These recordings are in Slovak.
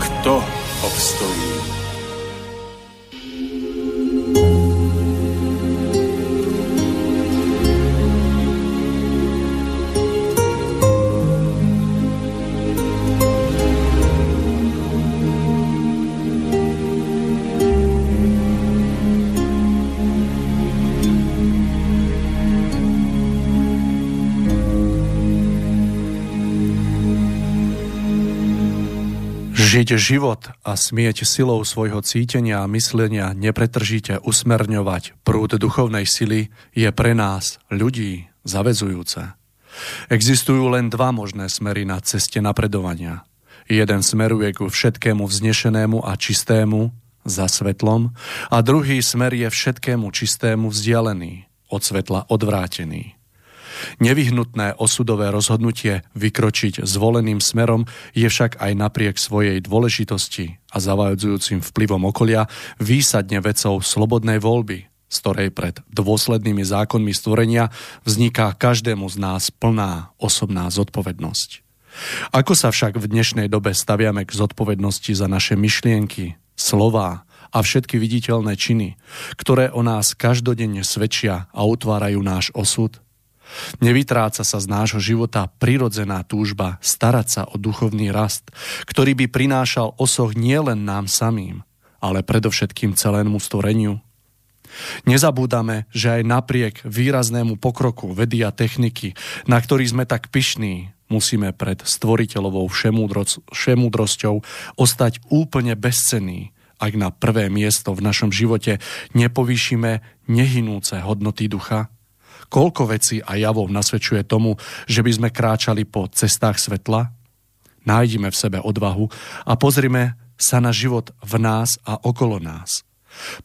kto obstojí? Žiť život a smieť silou svojho cítenia a myslenia nepretržite usmerňovať prúd duchovnej sily je pre nás, ľudí, zavezujúce. Existujú len dva možné smery na ceste napredovania. Jeden smeruje ku všetkému vznešenému a čistému, za svetlom, a druhý smer je všetkému čistému vzdialený, od svetla odvrátený. Nevyhnutné osudové rozhodnutie vykročiť zvoleným smerom je však aj napriek svojej dôležitosti a zavádzujúcim vplyvom okolia výsadne vecou slobodnej voľby, z ktorej pred dôslednými zákonmi stvorenia vzniká každému z nás plná osobná zodpovednosť. Ako sa však v dnešnej dobe staviame k zodpovednosti za naše myšlienky, slová a všetky viditeľné činy, ktoré o nás každodenne svedčia a utvárajú náš osud? Nevytráca sa z nášho života prirodzená túžba starať sa o duchovný rast, ktorý by prinášal osoch nielen nám samým, ale predovšetkým celému stvoreniu. Nezabúdame, že aj napriek výraznému pokroku vedy a techniky, na ktorý sme tak pyšní, musíme pred stvoriteľovou všemúdrosťou ostať úplne bezcenní, ak na prvé miesto v našom živote nepovýšime nehynúce hodnoty ducha? Koľko vecí a javov nasvedčuje tomu, že by sme kráčali po cestách svetla? Nájdime v sebe odvahu a pozrime sa na život v nás a okolo nás.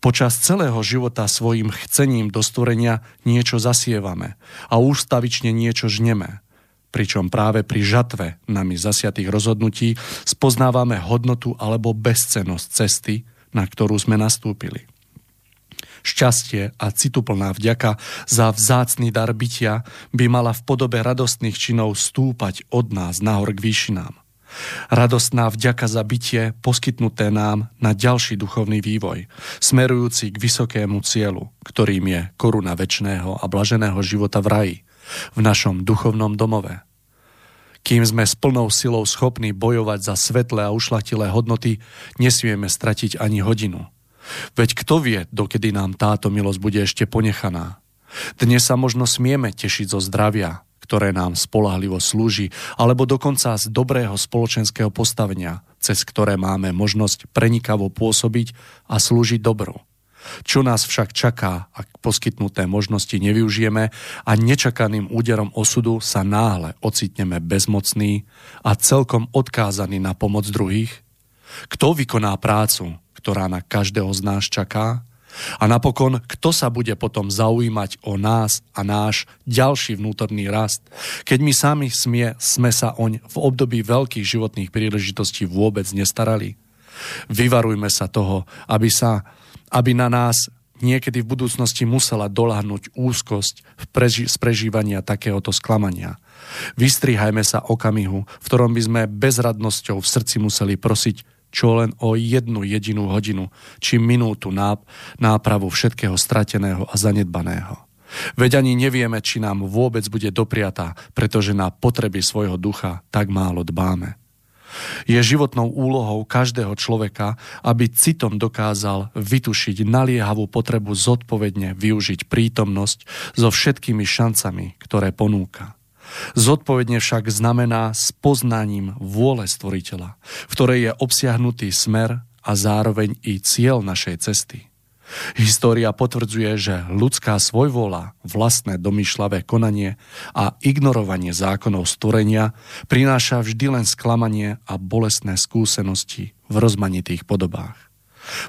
Počas celého života svojim chcením do stvorenia niečo zasievame a ústavične niečo žneme. Pričom práve pri žatve nami zasiatých rozhodnutí spoznávame hodnotu alebo bezcenosť cesty, na ktorú sme nastúpili šťastie a cituplná vďaka za vzácný dar bytia by mala v podobe radostných činov stúpať od nás nahor k výšinám. Radostná vďaka za bytie poskytnuté nám na ďalší duchovný vývoj, smerujúci k vysokému cieľu, ktorým je koruna väčšného a blaženého života v raji, v našom duchovnom domove. Kým sme s plnou silou schopní bojovať za svetlé a ušlatilé hodnoty, nesmieme stratiť ani hodinu – Veď kto vie, dokedy nám táto milosť bude ešte ponechaná. Dnes sa možno smieme tešiť zo zdravia, ktoré nám spolahlivo slúži, alebo dokonca z dobrého spoločenského postavenia, cez ktoré máme možnosť prenikavo pôsobiť a slúžiť dobru. Čo nás však čaká, ak poskytnuté možnosti nevyužijeme a nečakaným úderom osudu sa náhle ocitneme bezmocní a celkom odkázaní na pomoc druhých? Kto vykoná prácu, ktorá na každého z nás čaká? A napokon, kto sa bude potom zaujímať o nás a náš ďalší vnútorný rast, keď my sami smie, sme sa oň v období veľkých životných príležitostí vôbec nestarali? Vyvarujme sa toho, aby, sa, aby na nás niekedy v budúcnosti musela doľahnúť úzkosť v preži- z prežívania takéhoto sklamania. Vystrihajme sa okamihu, v ktorom by sme bezradnosťou v srdci museli prosiť čo len o jednu jedinú hodinu či minútu nápravu všetkého strateného a zanedbaného. Veď ani nevieme, či nám vôbec bude dopriatá, pretože na potreby svojho ducha tak málo dbáme. Je životnou úlohou každého človeka, aby citom dokázal vytušiť naliehavú potrebu zodpovedne využiť prítomnosť so všetkými šancami, ktoré ponúka. Zodpovedne však znamená s poznaním vôle stvoriteľa, v ktorej je obsiahnutý smer a zároveň i cieľ našej cesty. História potvrdzuje, že ľudská svojvola, vlastné domýšľavé konanie a ignorovanie zákonov stvorenia prináša vždy len sklamanie a bolestné skúsenosti v rozmanitých podobách.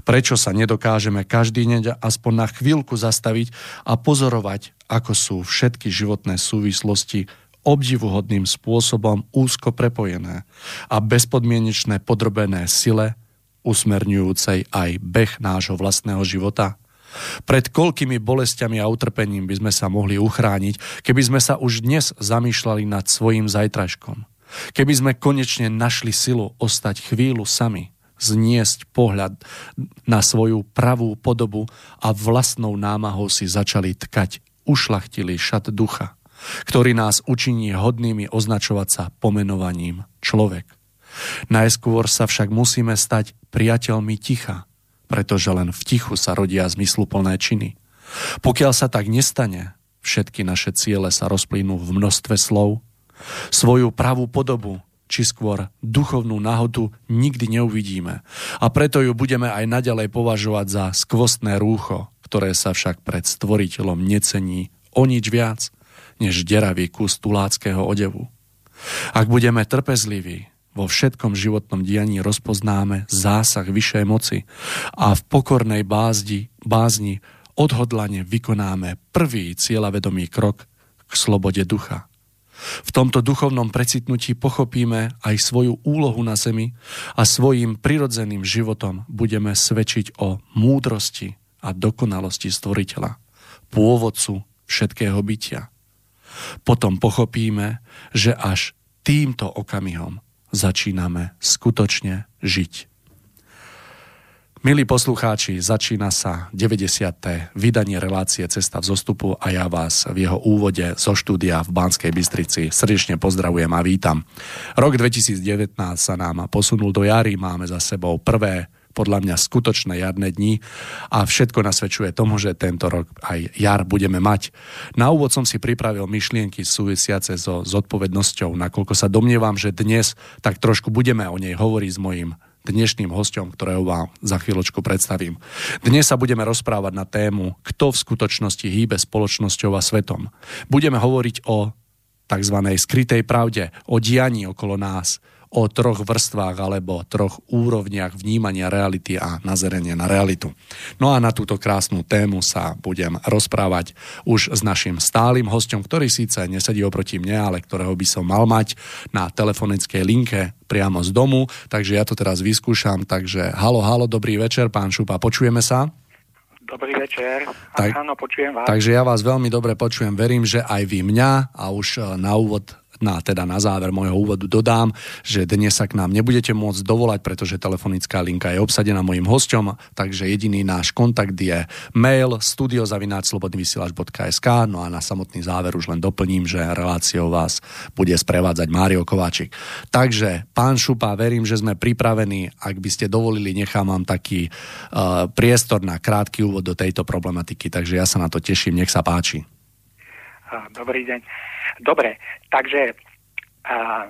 Prečo sa nedokážeme každý deň aspoň na chvíľku zastaviť a pozorovať, ako sú všetky životné súvislosti obdivuhodným spôsobom úzko prepojené a bezpodmienečné podrobené sile usmerňujúcej aj beh nášho vlastného života? Pred koľkými bolestiami a utrpením by sme sa mohli uchrániť, keby sme sa už dnes zamýšľali nad svojim zajtražkom? Keby sme konečne našli silu ostať chvíľu sami, zniesť pohľad na svoju pravú podobu a vlastnou námahou si začali tkať ušlachtilý šat ducha, ktorý nás učiní hodnými označovať sa pomenovaním človek. Najskôr sa však musíme stať priateľmi ticha, pretože len v tichu sa rodia zmysluplné činy. Pokiaľ sa tak nestane, všetky naše ciele sa rozplynú v množstve slov. Svoju pravú podobu, či skôr duchovnú náhodu nikdy neuvidíme a preto ju budeme aj naďalej považovať za skvostné rúcho, ktoré sa však pred stvoriteľom necení o nič viac, než deravý kus tuláckého odevu. Ak budeme trpezliví, vo všetkom životnom dianí rozpoznáme zásah vyššej moci a v pokornej bázdi, bázni odhodlane vykonáme prvý cieľavedomý krok k slobode ducha. V tomto duchovnom precitnutí pochopíme aj svoju úlohu na zemi a svojim prirodzeným životom budeme svedčiť o múdrosti a dokonalosti stvoriteľa, pôvodcu všetkého bytia. Potom pochopíme, že až týmto okamihom začíname skutočne žiť. Milí poslucháči, začína sa 90. vydanie relácie Cesta v zostupu a ja vás v jeho úvode zo štúdia v Banskej Bystrici srdečne pozdravujem a vítam. Rok 2019 sa nám posunul do jary, máme za sebou prvé podľa mňa skutočné jarné dni a všetko nasvedčuje tomu, že tento rok aj jar budeme mať. Na úvod som si pripravil myšlienky súvisiace so zodpovednosťou, nakoľko sa domnievam, že dnes tak trošku budeme o nej hovoriť s mojim dnešným hostom, ktorého vám za chvíľočku predstavím. Dnes sa budeme rozprávať na tému, kto v skutočnosti hýbe spoločnosťou a svetom. Budeme hovoriť o tzv. skrytej pravde, o dianí okolo nás, o troch vrstvách alebo troch úrovniach vnímania reality a nazerenia na realitu. No a na túto krásnu tému sa budem rozprávať už s našim stálym hostom, ktorý síce nesedí oproti mne, ale ktorého by som mal mať na telefonickej linke priamo z domu, takže ja to teraz vyskúšam. Takže halo, halo, dobrý večer, pán Šupa, počujeme sa? Dobrý večer. Tak, Áno, počujem vás. Takže ja vás veľmi dobre počujem. Verím, že aj vy mňa a už na úvod na, teda na záver môjho úvodu dodám, že dnes sa k nám nebudete môcť dovolať, pretože telefonická linka je obsadená mojim hosťom, takže jediný náš kontakt je mail studiozavináčslobodnyvysielač.sk no a na samotný záver už len doplním, že reláciou vás bude sprevádzať Mário Kováčik. Takže, pán Šupa, verím, že sme pripravení. Ak by ste dovolili, nechám vám taký uh, priestor na krátky úvod do tejto problematiky, takže ja sa na to teším, nech sa páči. Dobrý deň. Dobre, takže a,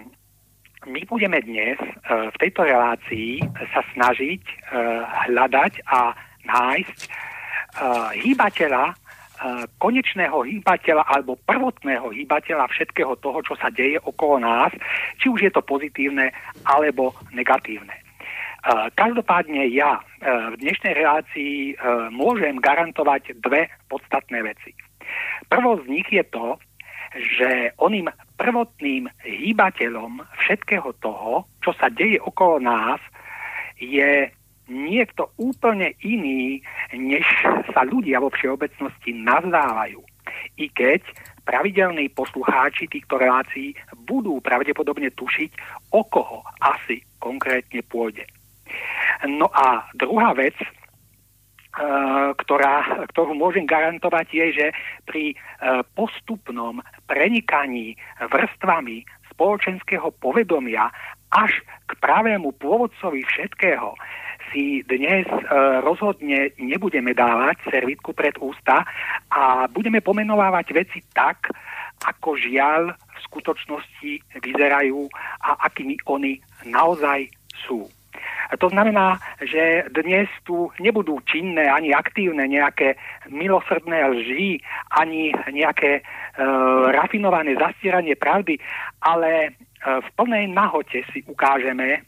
my budeme dnes e, v tejto relácii sa snažiť e, hľadať a nájsť a, hýbateľa, konečného hýbateľa alebo prvotného hýbateľa všetkého toho, čo sa deje okolo nás, či už je to pozitívne alebo negatívne. Každopádne ja v dnešnej relácii môžem garantovať dve podstatné veci. Prvou z nich je to, že oným prvotným hýbateľom všetkého toho, čo sa deje okolo nás, je niekto úplne iný, než sa ľudia vo všeobecnosti nazdávajú. I keď pravidelní poslucháči týchto relácií budú pravdepodobne tušiť, o koho asi konkrétne pôjde. No a druhá vec, ktorá, ktorú môžem garantovať, je, že pri eh, postupnom prenikaní vrstvami spoločenského povedomia až k pravému pôvodcovi všetkého si dnes e, rozhodne nebudeme dávať servitku pred ústa a budeme pomenovávať veci tak, ako žiaľ v skutočnosti vyzerajú a akými oni naozaj sú. To znamená, že dnes tu nebudú činné ani aktívne nejaké milosrdné lži, ani nejaké e, rafinované zastieranie pravdy, ale e, v plnej nahote si ukážeme,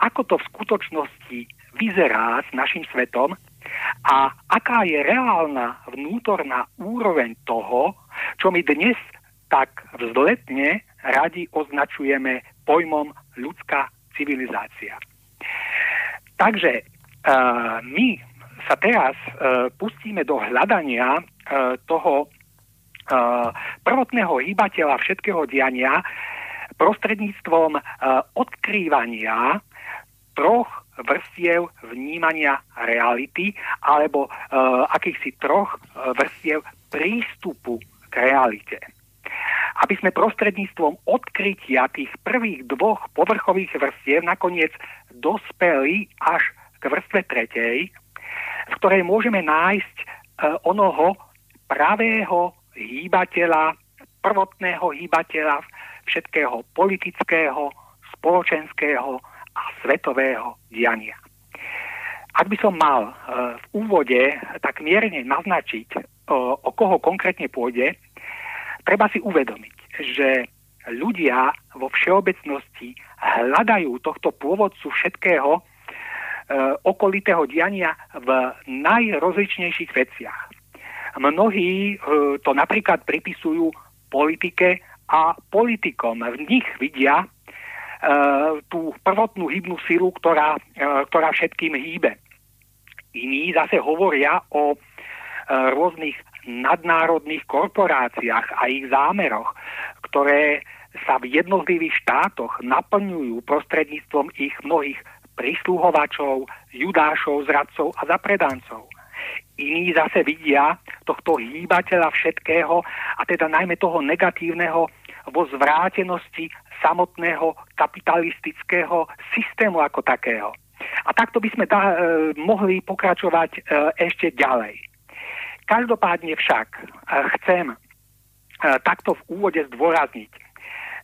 ako to v skutočnosti vyzerá s našim svetom a aká je reálna vnútorná úroveň toho, čo my dnes tak vzletne radi označujeme pojmom ľudská civilizácia. Takže uh, my sa teraz uh, pustíme do hľadania uh, toho uh, prvotného hýbateľa všetkého diania prostredníctvom uh, odkrývania troch vrstiev vnímania reality alebo uh, akýchsi troch vrstiev prístupu k realite aby sme prostredníctvom odkrytia tých prvých dvoch povrchových vrstiev nakoniec dospeli až k vrstve tretej, v ktorej môžeme nájsť e, onoho pravého hýbateľa, prvotného hýbateľa všetkého politického, spoločenského a svetového diania. Ak by som mal e, v úvode tak mierne naznačiť, o, o koho konkrétne pôjde, treba si uvedomiť, že ľudia vo všeobecnosti hľadajú tohto pôvodcu všetkého e, okolitého diania v najrozličnejších veciach. Mnohí e, to napríklad pripisujú politike a politikom. V nich vidia e, tú prvotnú hybnú silu, ktorá, e, ktorá všetkým hýbe. Iní zase hovoria o e, rôznych nadnárodných korporáciách a ich zámeroch, ktoré sa v jednotlivých štátoch naplňujú prostredníctvom ich mnohých prísluhovačov, judášov, zradcov a zapredancov. Iní zase vidia tohto hýbateľa všetkého, a teda najmä toho negatívneho, vo zvrátenosti samotného kapitalistického systému ako takého. A takto by sme da, e, mohli pokračovať e, ešte ďalej. Každopádne však eh, chcem eh, takto v úvode zdôrazniť,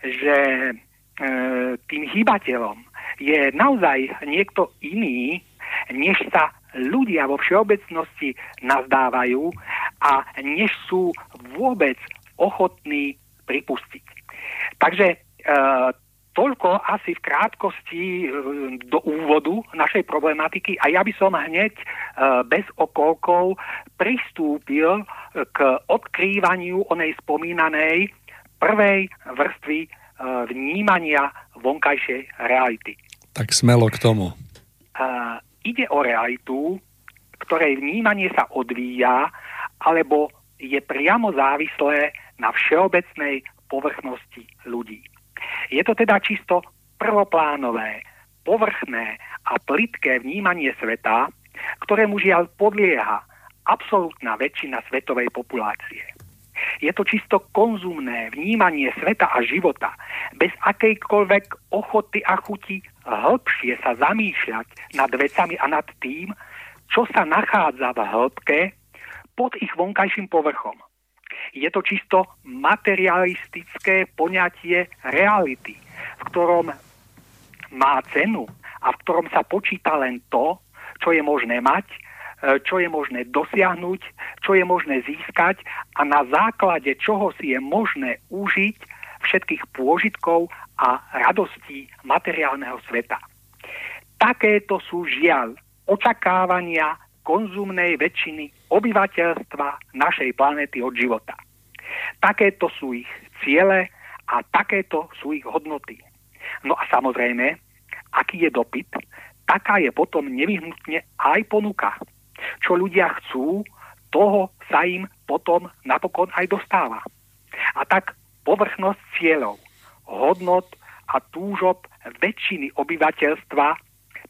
že eh, tým hýbateľom je naozaj niekto iný, než sa ľudia vo všeobecnosti nazdávajú a než sú vôbec ochotní pripustiť. Takže Toľko asi v krátkosti e, do úvodu našej problematiky a ja by som hneď e, bez okolkov pristúpil k odkrývaniu onej spomínanej prvej vrstvy e, vnímania vonkajšej reality. Tak smelo k tomu. Ide o realitu, ktorej vnímanie sa odvíja alebo je priamo závislé na všeobecnej povrchnosti ľudí. Je to teda čisto prvoplánové, povrchné a plitké vnímanie sveta, ktorému žiaľ podlieha absolútna väčšina svetovej populácie. Je to čisto konzumné vnímanie sveta a života, bez akejkoľvek ochoty a chuti hĺbšie sa zamýšľať nad vecami a nad tým, čo sa nachádza v hĺbke pod ich vonkajším povrchom. Je to čisto materialistické poňatie reality, v ktorom má cenu a v ktorom sa počíta len to, čo je možné mať, e, čo je možné dosiahnuť, čo je možné získať a na základe čoho si je možné užiť všetkých pôžitkov a radostí materiálneho sveta. Takéto sú žiaľ očakávania konzumnej väčšiny obyvateľstva našej planéty od života. Takéto sú ich ciele a takéto sú ich hodnoty. No a samozrejme, aký je dopyt, taká je potom nevyhnutne aj ponuka. Čo ľudia chcú, toho sa im potom napokon aj dostáva. A tak povrchnosť cieľov, hodnot a túžob väčšiny obyvateľstva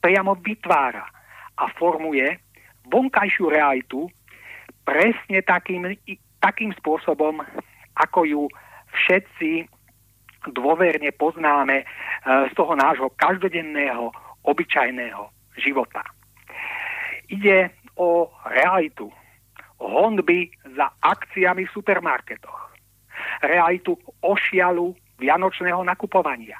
priamo vytvára a formuje vonkajšiu realitu presne takým, takým spôsobom, ako ju všetci dôverne poznáme e, z toho nášho každodenného, obyčajného života. Ide o realitu, honby za akciami v supermarketoch, realitu ošialu vianočného nakupovania,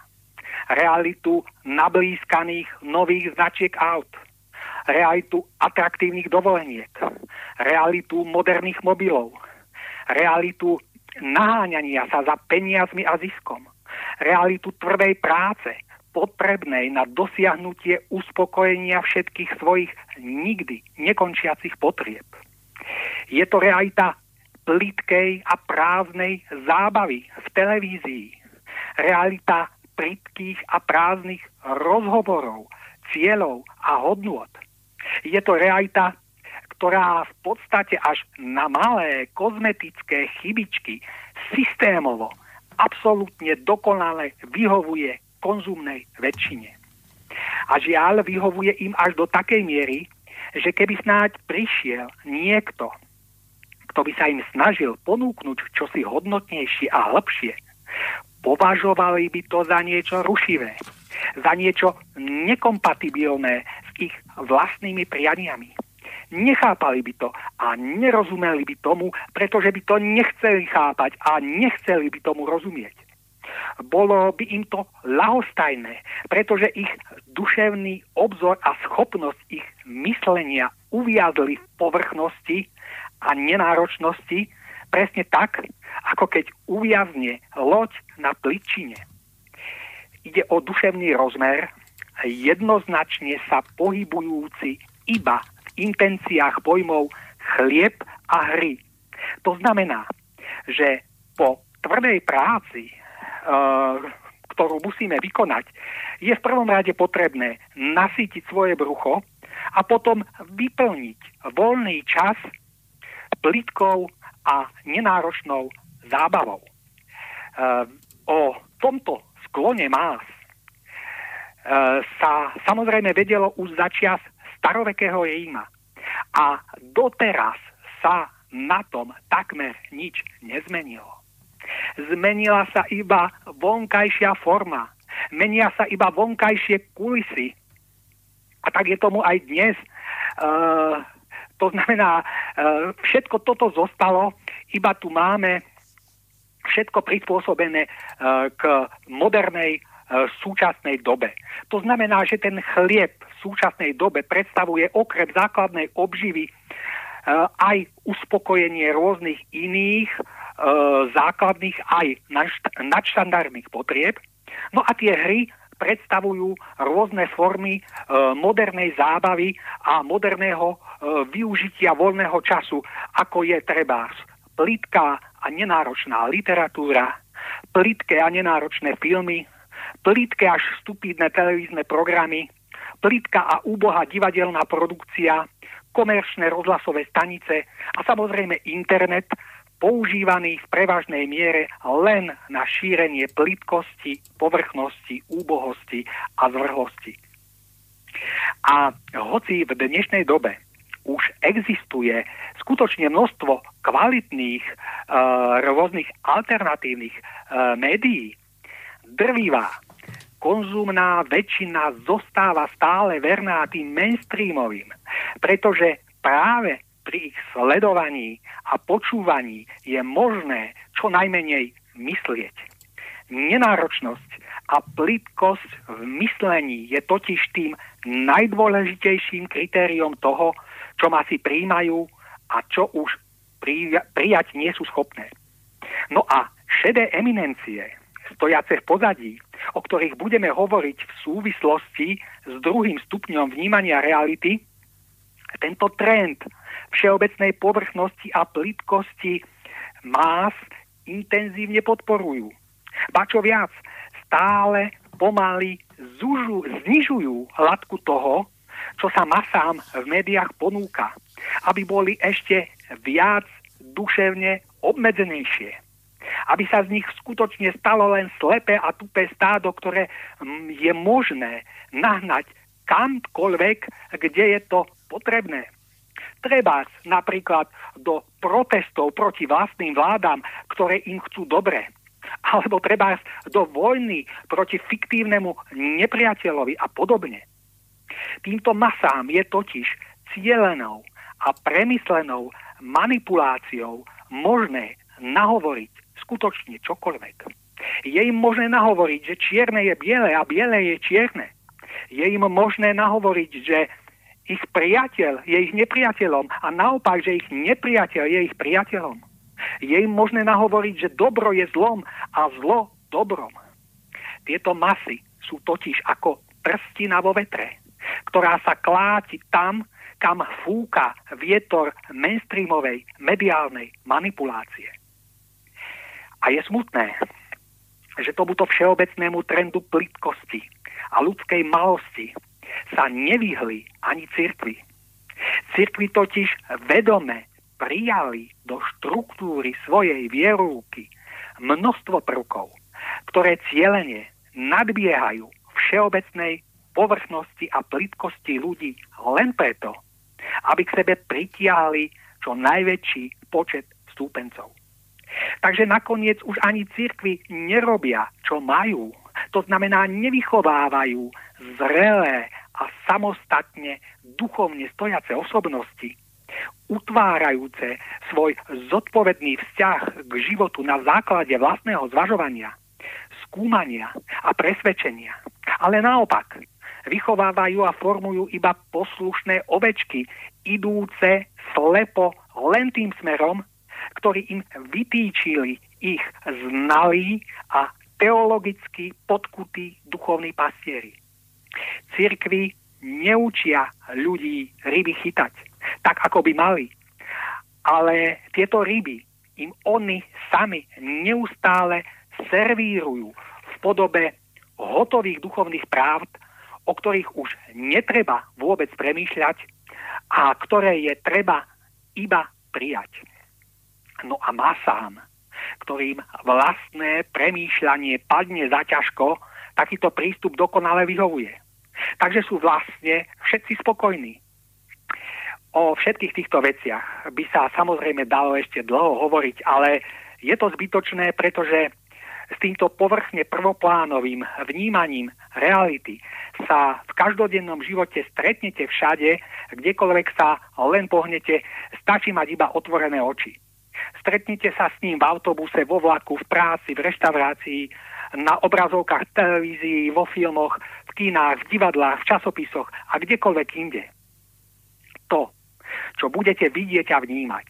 realitu nablískaných nových značiek aut, realitu atraktívnych dovoleniek, realitu moderných mobilov, realitu naháňania sa za peniazmi a ziskom, realitu tvrdej práce, potrebnej na dosiahnutie uspokojenia všetkých svojich nikdy nekončiacich potrieb. Je to realita plitkej a prázdnej zábavy v televízii, realita plitkých a prázdnych rozhovorov, cieľov a hodnôt. Je to realita ktorá v podstate až na malé kozmetické chybičky systémovo, absolútne dokonale vyhovuje konzumnej väčšine. A žiaľ vyhovuje im až do takej miery, že keby snáď prišiel niekto, kto by sa im snažil ponúknuť čosi hodnotnejšie a hlbšie, považovali by to za niečo rušivé, za niečo nekompatibilné ich vlastnými prianiami nechápali by to a nerozumeli by tomu, pretože by to nechceli chápať a nechceli by tomu rozumieť. Bolo by im to lahostajné, pretože ich duševný obzor a schopnosť ich myslenia uviazli v povrchnosti a nenáročnosti presne tak, ako keď uviazne loď na pličine. Ide o duševný rozmer, jednoznačne sa pohybujúci iba intenciách pojmov chlieb a hry. To znamená, že po tvrdej práci, e, ktorú musíme vykonať, je v prvom rade potrebné nasýtiť svoje brucho a potom vyplniť voľný čas plitkou a nenáročnou zábavou. E, o tomto sklone más sa samozrejme vedelo už začias starovekého Ríma. A doteraz sa na tom takmer nič nezmenilo. Zmenila sa iba vonkajšia forma, menia sa iba vonkajšie kulisy. A tak je tomu aj dnes. Uh, to znamená, uh, všetko toto zostalo, iba tu máme všetko prispôsobené uh, k modernej súčasnej dobe. To znamená, že ten chlieb súčasnej dobe predstavuje okrem základnej obživy e, aj uspokojenie rôznych iných e, základných aj nadštandardných potrieb. No a tie hry predstavujú rôzne formy e, modernej zábavy a moderného využitia voľného času, ako je treba plitká a nenáročná literatúra, plitké a nenáročné filmy, plitké až stupidné televízne programy, plitká a úbohá divadelná produkcia, komerčné rozhlasové stanice a samozrejme internet, používaný v prevažnej miere len na šírenie plitkosti, povrchnosti, úbohosti a zvrhlosti. A hoci v dnešnej dobe už existuje skutočne množstvo kvalitných e, rôznych alternatívnych e, médií, drvivá konzumná väčšina zostáva stále verná tým mainstreamovým, pretože práve pri ich sledovaní a počúvaní je možné čo najmenej myslieť. Nenáročnosť a plitkosť v myslení je totiž tým najdôležitejším kritériom toho, čo ma si príjmajú a čo už prijať nie sú schopné. No a šedé eminencie, stojace v pozadí, o ktorých budeme hovoriť v súvislosti s druhým stupňom vnímania reality, tento trend všeobecnej povrchnosti a plitkosti más intenzívne podporujú. Ba čo viac, stále pomaly zužu, znižujú hladku toho, čo sa masám v médiách ponúka, aby boli ešte viac duševne obmedzenejšie aby sa z nich skutočne stalo len slepé a tupé stádo, ktoré mm, je možné nahnať kamkoľvek, kde je to potrebné. Treba napríklad do protestov proti vlastným vládam, ktoré im chcú dobre. alebo treba do vojny proti fiktívnemu nepriateľovi a podobne. Týmto masám je totiž cielenou a premyslenou manipuláciou možné nahovoriť skutočne čokoľvek. Je im možné nahovoriť, že čierne je biele a biele je čierne. Je im možné nahovoriť, že ich priateľ je ich nepriateľom a naopak, že ich nepriateľ je ich priateľom. Je im možné nahovoriť, že dobro je zlom a zlo dobrom. Tieto masy sú totiž ako prstina vo vetre, ktorá sa kláti tam, kam fúka vietor mainstreamovej mediálnej manipulácie. A je smutné, že tomuto všeobecnému trendu plitkosti a ľudskej malosti sa nevyhli ani cirkvi. Cirkvi totiž vedome prijali do štruktúry svojej vierúky množstvo prvkov, ktoré cieľene nadbiehajú všeobecnej povrchnosti a plitkosti ľudí len preto, aby k sebe pritiahli čo najväčší počet stúpencov. Takže nakoniec už ani cirkvi nerobia, čo majú. To znamená, nevychovávajú zrelé a samostatne duchovne stojace osobnosti, utvárajúce svoj zodpovedný vzťah k životu na základe vlastného zvažovania, skúmania a presvedčenia. Ale naopak, vychovávajú a formujú iba poslušné ovečky, idúce slepo len tým smerom, ktorý im vytýčili ich znalí a teologicky podkutí duchovní pastieri. Cirkvi neučia ľudí ryby chytať tak ako by mali. Ale tieto ryby im oni sami neustále servírujú v podobe hotových duchovných práv, o ktorých už netreba vôbec premýšľať a ktoré je treba iba prijať. No a masám, ktorým vlastné premýšľanie padne za ťažko, takýto prístup dokonale vyhovuje. Takže sú vlastne všetci spokojní. O všetkých týchto veciach by sa samozrejme dalo ešte dlho hovoriť, ale je to zbytočné, pretože s týmto povrchne prvoplánovým vnímaním reality sa v každodennom živote stretnete všade, kdekoľvek sa len pohnete, stačí mať iba otvorené oči. Stretnete sa s ním v autobuse, vo vlaku, v práci, v reštaurácii, na obrazovkách televízií, vo filmoch, v kinách, v divadlách, v časopisoch a kdekoľvek inde. To, čo budete vidieť a vnímať,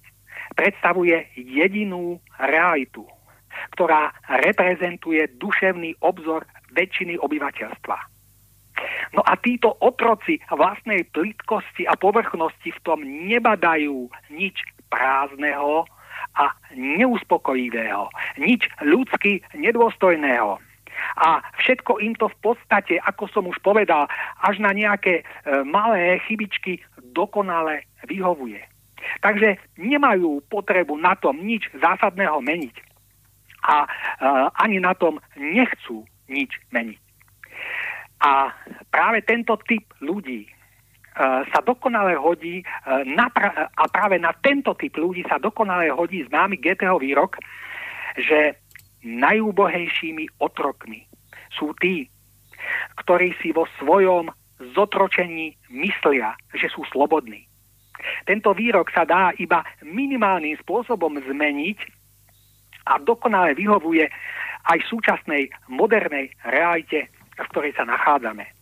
predstavuje jedinú realitu, ktorá reprezentuje duševný obzor väčšiny obyvateľstva. No a títo otroci vlastnej plitkosti a povrchnosti v tom nebadajú nič prázdneho a neuspokojivého, nič ľudsky nedôstojného. A všetko im to v podstate, ako som už povedal, až na nejaké e, malé chybičky dokonale vyhovuje. Takže nemajú potrebu na tom nič zásadného meniť. A e, ani na tom nechcú nič meniť. A práve tento typ ľudí sa dokonale hodí, e, na pra- a práve na tento typ ľudí sa dokonale hodí známy Goetheho výrok, že najúbohejšími otrokmi sú tí, ktorí si vo svojom zotročení myslia, že sú slobodní. Tento výrok sa dá iba minimálnym spôsobom zmeniť a dokonale vyhovuje aj súčasnej modernej realite, v ktorej sa nachádzame.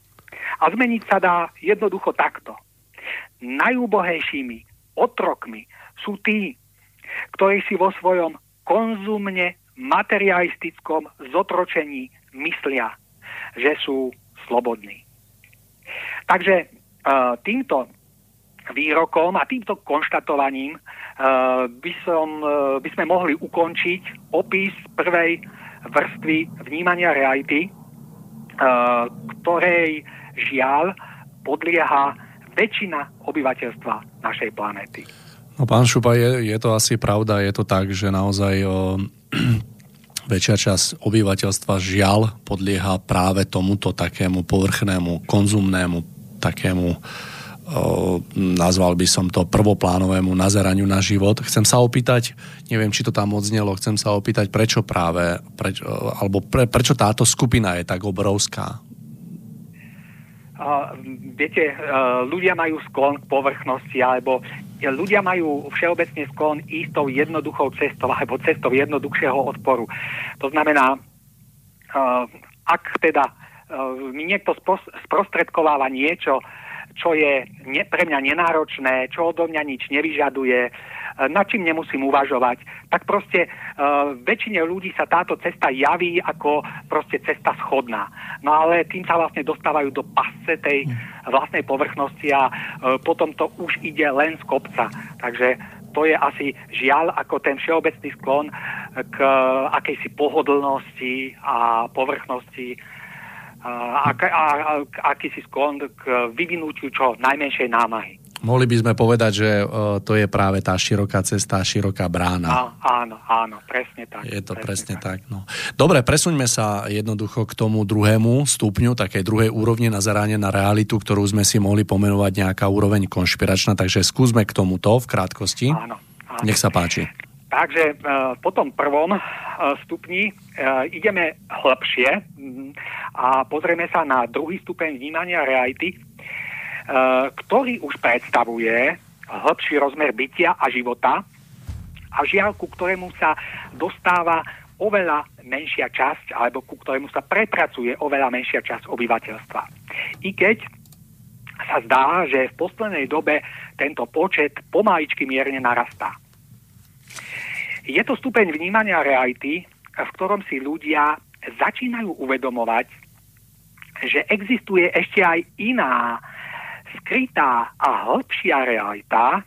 A zmeniť sa dá jednoducho takto. Najúbohejšími otrokmi sú tí, ktorí si vo svojom konzumne materialistickom zotročení myslia, že sú slobodní. Takže uh, týmto výrokom a týmto konštatovaním uh, by, som, uh, by sme mohli ukončiť opis prvej vrstvy vnímania reality, ktorej žiaľ podlieha väčšina obyvateľstva našej planéty. No pán Šupa, je, je to asi pravda, je to tak, že naozaj o, väčšia časť obyvateľstva žiaľ podlieha práve tomuto takému povrchnému, konzumnému, takému nazval by som to prvoplánovému nazeraniu na život. Chcem sa opýtať, neviem, či to tam odznelo, chcem sa opýtať, prečo práve, preč, alebo pre, prečo táto skupina je tak obrovská? Uh, viete, uh, ľudia majú sklon k povrchnosti, alebo ľudia majú všeobecne sklon ísť tou jednoduchou cestou, alebo cestou jednoduchšieho odporu. To znamená, uh, ak teda mi niekto sprostredkováva niečo, čo je pre mňa nenáročné, čo odo mňa nič nevyžaduje, nad čím nemusím uvažovať, tak proste uh, väčšine ľudí sa táto cesta javí ako proste cesta schodná. No ale tým sa vlastne dostávajú do pasce tej vlastnej povrchnosti a uh, potom to už ide len z kopca. Takže to je asi žiaľ ako ten všeobecný sklon k akejsi pohodlnosti a povrchnosti a, a, a, akýsi sklon k vyvinúťu čo najmenšej námahy. Mohli by sme povedať, že uh, to je práve tá široká cesta, široká brána. Á, áno, áno, presne tak. Je to presne, presne tak. tak no. Dobre, presuňme sa jednoducho k tomu druhému stupňu, takej druhej úrovni na zaranie na realitu, ktorú sme si mohli pomenovať nejaká úroveň konšpiračná, takže skúsme k tomuto v krátkosti. Áno, áno. Nech sa páči. Takže uh, po tom prvom uh, stupni ideme hlbšie a pozrieme sa na druhý stupeň vnímania reality, ktorý už predstavuje hĺbší rozmer bytia a života a žiaľ, ku ktorému sa dostáva oveľa menšia časť, alebo ku ktorému sa prepracuje oveľa menšia časť obyvateľstva. I keď sa zdá, že v poslednej dobe tento počet pomaličky mierne narastá. Je to stupeň vnímania reality, v ktorom si ľudia začínajú uvedomovať, že existuje ešte aj iná skrytá a hĺbšia realita,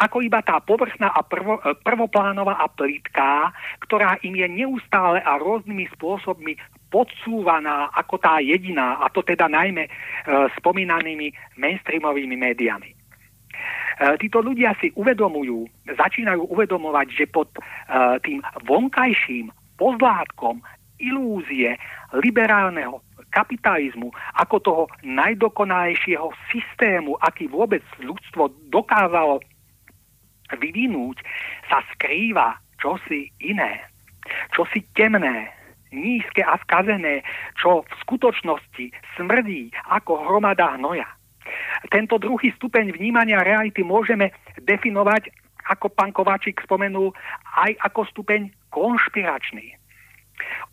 ako iba tá povrchná a prvo, prvoplánová a plitká, ktorá im je neustále a rôznymi spôsobmi podsúvaná ako tá jediná, a to teda najmä e, spomínanými mainstreamovými médiami. E, títo ľudia si uvedomujú, začínajú uvedomovať, že pod e, tým vonkajším pozlátkom ilúzie liberálneho kapitalizmu ako toho najdokonalejšieho systému, aký vôbec ľudstvo dokázalo vyvinúť, sa skrýva čosi iné, čosi temné, nízke a skazené, čo v skutočnosti smrdí ako hromada hnoja. Tento druhý stupeň vnímania reality môžeme definovať, ako pán Kováčik spomenul, aj ako stupeň konšpiračný.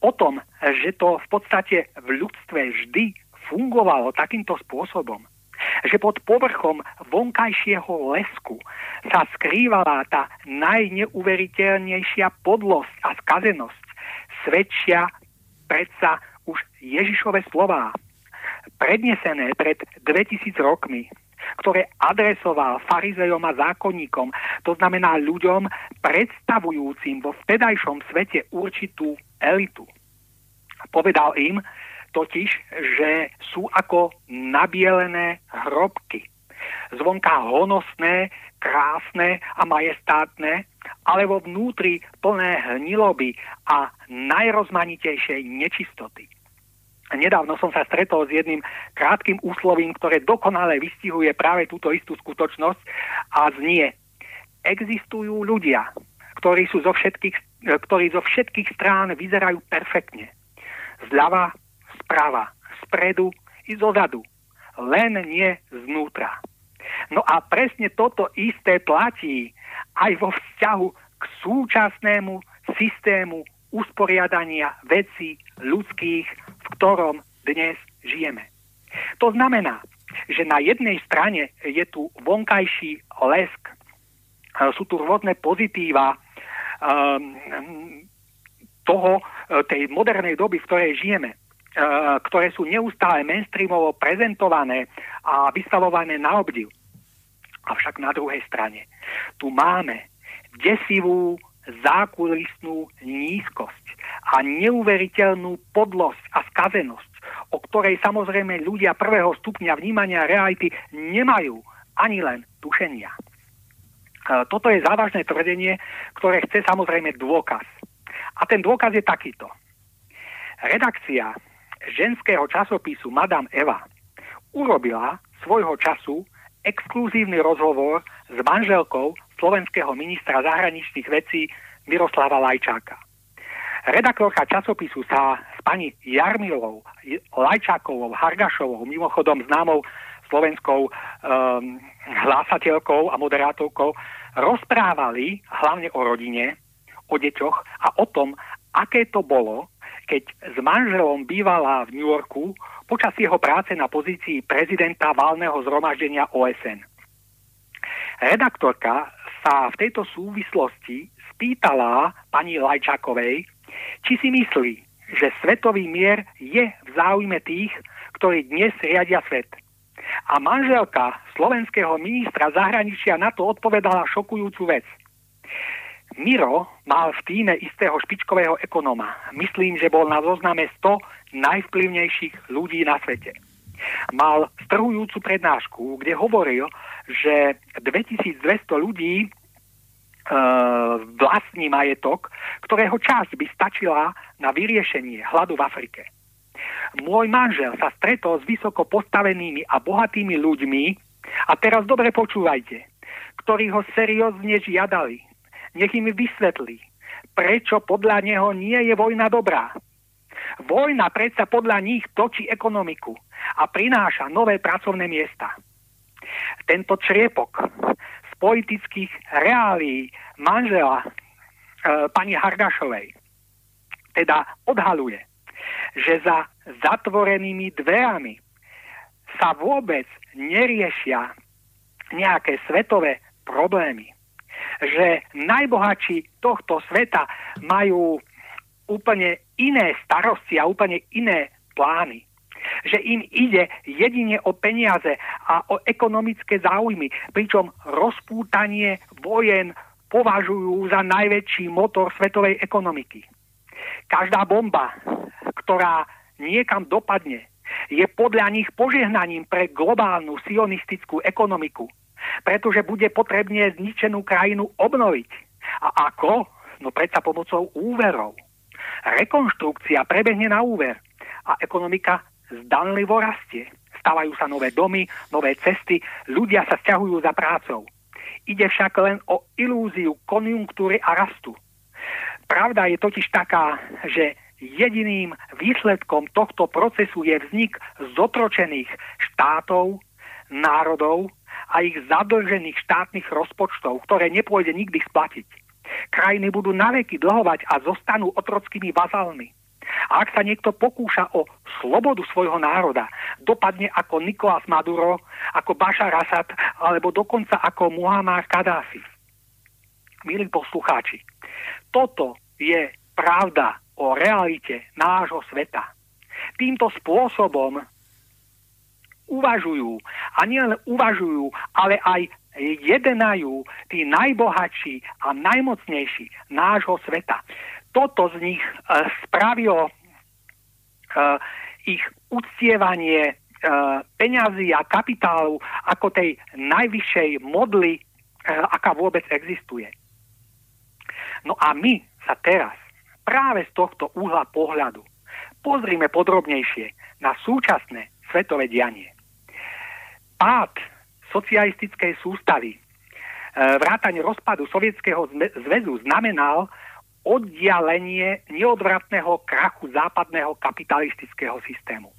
O tom, že to v podstate v ľudstve vždy fungovalo takýmto spôsobom, že pod povrchom vonkajšieho lesku sa skrývala tá najneuveriteľnejšia podlosť a skazenosť, svedčia predsa už Ježišove slová, prednesené pred 2000 rokmi, ktoré adresoval farizejom a zákonníkom, to znamená ľuďom predstavujúcim vo vtedajšom svete určitú elitu. Povedal im totiž, že sú ako nabielené hrobky. Zvonka honosné, krásne a majestátne, ale vo vnútri plné hniloby a najrozmanitejšej nečistoty. Nedávno som sa stretol s jedným krátkým úslovím, ktoré dokonale vystihuje práve túto istú skutočnosť a znie. Existujú ľudia, ktorí, sú zo všetkých, ktorí zo všetkých strán vyzerajú perfektne. Zľava, sprava, spredu i zozadu. Len nie znútra. No a presne toto isté platí aj vo vzťahu k súčasnému systému usporiadania vecí ľudských v ktorom dnes žijeme. To znamená, že na jednej strane je tu vonkajší lesk, sú tu rôzne pozitíva um, toho, tej modernej doby, v ktorej žijeme, ktoré sú neustále mainstreamovo prezentované a vystavované na obdiv. Avšak na druhej strane tu máme desivú zákulisnú nízkosť a neuveriteľnú podlosť a skazenosť, o ktorej samozrejme ľudia prvého stupňa vnímania reality nemajú ani len tušenia. E, toto je závažné tvrdenie, ktoré chce samozrejme dôkaz. A ten dôkaz je takýto. Redakcia ženského časopisu Madame Eva urobila svojho času exkluzívny rozhovor s manželkou slovenského ministra zahraničných vecí Miroslava Lajčáka. Redaktorka časopisu sa s pani Jarmilovou, Lajčákovou, Hargašovou, mimochodom známou slovenskou um, hlásateľkou a moderátorkou, rozprávali hlavne o rodine, o deťoch a o tom, aké to bolo, keď s manželom bývala v New Yorku počas jeho práce na pozícii prezidenta válneho zhromaždenia OSN. Redaktorka sa v tejto súvislosti spýtala pani Lajčákovej, či si myslí, že svetový mier je v záujme tých, ktorí dnes riadia svet. A manželka slovenského ministra zahraničia na to odpovedala šokujúcu vec. Miro mal v týme istého špičkového ekonóma. Myslím, že bol na zozname 100 najvplyvnejších ľudí na svete. Mal strhujúcu prednášku, kde hovoril, že 2200 ľudí vlastný majetok, ktorého časť by stačila na vyriešenie hladu v Afrike. Môj manžel sa stretol s vysoko postavenými a bohatými ľuďmi a teraz dobre počúvajte, ktorí ho seriózne žiadali. Nech im vysvetlí, prečo podľa neho nie je vojna dobrá. Vojna predsa podľa nich točí ekonomiku a prináša nové pracovné miesta. Tento čriepok politických reálí manžela e, pani Hardašovej teda odhaluje, že za zatvorenými dverami sa vôbec neriešia nejaké svetové problémy. Že najbohatší tohto sveta majú úplne iné starosti a úplne iné plány že im ide jedine o peniaze a o ekonomické záujmy, pričom rozpútanie vojen považujú za najväčší motor svetovej ekonomiky. Každá bomba, ktorá niekam dopadne, je podľa nich požehnaním pre globálnu sionistickú ekonomiku, pretože bude potrebne zničenú krajinu obnoviť. A ako? No predsa pomocou úverov. Rekonštrukcia prebehne na úver a ekonomika zdanlivo rastie. Stavajú sa nové domy, nové cesty, ľudia sa stiahujú za prácou. Ide však len o ilúziu konjunktúry a rastu. Pravda je totiž taká, že jediným výsledkom tohto procesu je vznik zotročených štátov, národov a ich zadlžených štátnych rozpočtov, ktoré nepôjde nikdy splatiť. Krajiny budú naveky dlhovať a zostanú otrockými vazalmi. A ak sa niekto pokúša o slobodu svojho národa, dopadne ako Nikolás Maduro, ako Bashar Assad, alebo dokonca ako Muhammad Kadáfi. Milí poslucháči, toto je pravda o realite nášho sveta. Týmto spôsobom uvažujú, a nielen uvažujú, ale aj jedenajú tí najbohatší a najmocnejší nášho sveta toto z nich uh, spravilo uh, ich uctievanie uh, peňazí a kapitálu ako tej najvyššej modly, aká vôbec existuje. No a my sa teraz práve z tohto uhla pohľadu pozrime podrobnejšie na súčasné svetové dianie. Pád socialistickej sústavy, vrátanie rozpadu Sovietskeho zväzu znamenal oddialenie neodvratného krachu západného kapitalistického systému.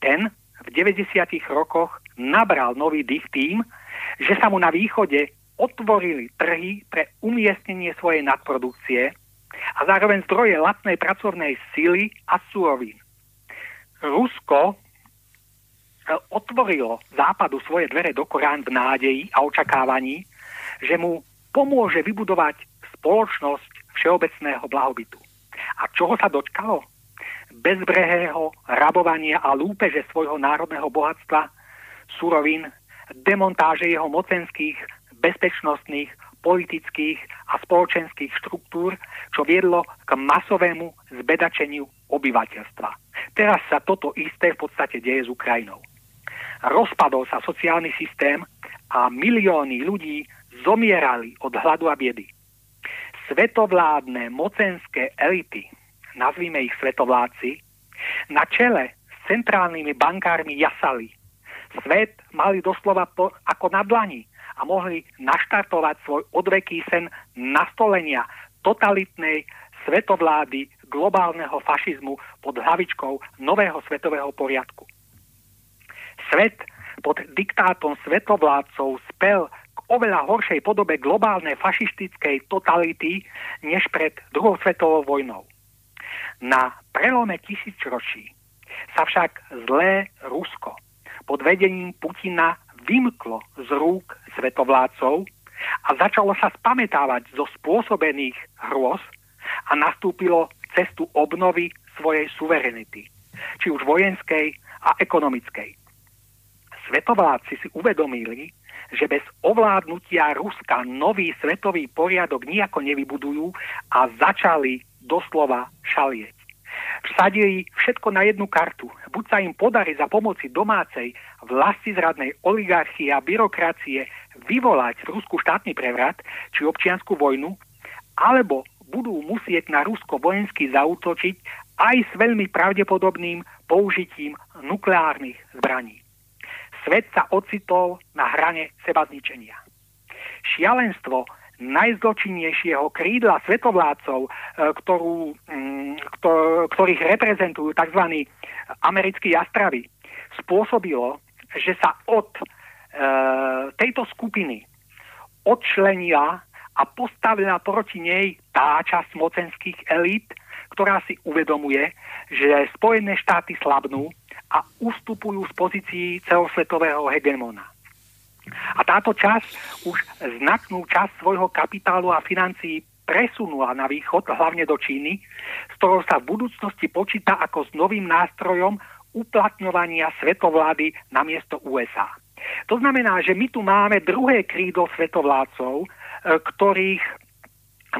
Ten v 90. rokoch nabral nový dých tým, že sa mu na východe otvorili trhy pre umiestnenie svojej nadprodukcie a zároveň zdroje lacnej pracovnej síly a súrovín. Rusko e, otvorilo západu svoje dvere do Korán v nádeji a očakávaní, že mu pomôže vybudovať spoločnosť všeobecného blahobytu. A čoho sa dočkalo? Bezbrehého rabovania a lúpeže svojho národného bohatstva, surovín, demontáže jeho mocenských, bezpečnostných, politických a spoločenských štruktúr, čo viedlo k masovému zbedačeniu obyvateľstva. Teraz sa toto isté v podstate deje s Ukrajinou. Rozpadol sa sociálny systém a milióny ľudí zomierali od hladu a biedy svetovládne mocenské elity, nazvime ich svetovládci, na čele s centrálnymi bankármi jasali. svet mali doslova po, ako na dlani a mohli naštartovať svoj odveký sen nastolenia totalitnej svetovlády globálneho fašizmu pod hlavičkou nového svetového poriadku. Svet pod diktátom svetovládcov spel k oveľa horšej podobe globálnej fašistickej totality než pred druhou svetovou vojnou. Na prelome tisícročí sa však zlé Rusko pod vedením Putina vymklo z rúk svetovládcov a začalo sa spametávať zo spôsobených hrôz a nastúpilo cestu obnovy svojej suverenity, či už vojenskej a ekonomickej. Svetovládci si uvedomili, že bez ovládnutia Ruska nový svetový poriadok nejako nevybudujú a začali doslova šalieť. Vsadili všetko na jednu kartu. Buď sa im podarí za pomoci domácej vlastizradnej oligarchie a byrokracie vyvolať Rusku štátny prevrat či občianskú vojnu, alebo budú musieť na Rusko vojensky zautočiť aj s veľmi pravdepodobným použitím nukleárnych zbraní. Svet sa ocitol na hrane seba zničenia. Šialenstvo najzločinnejšieho krídla svetovládcov, e, ktorú, mm, ktorých reprezentujú tzv. americkí jastravy, spôsobilo, že sa od e, tejto skupiny odčlenila a postavila proti nej tá časť mocenských elít, ktorá si uvedomuje, že Spojené štáty slabnú a ustupujú z pozícií celosvetového hegemona. A táto časť už značnú časť svojho kapitálu a financií presunula na východ, hlavne do Číny, z ktorou sa v budúcnosti počíta ako s novým nástrojom uplatňovania svetovlády na miesto USA. To znamená, že my tu máme druhé krídlo svetovládcov, E, ktorých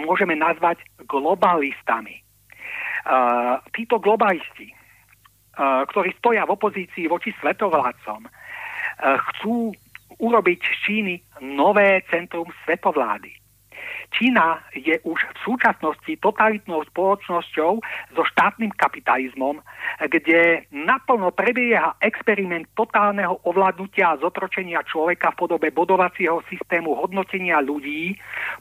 môžeme nazvať globalistami. E, títo globalisti, ktorí stoja v opozícii voči svetovládcom, chcú urobiť z Číny nové centrum svetovlády. Čína je už v súčasnosti totalitnou spoločnosťou so štátnym kapitalizmom, kde naplno prebieha experiment totálneho ovládnutia a zotročenia človeka v podobe bodovacieho systému hodnotenia ľudí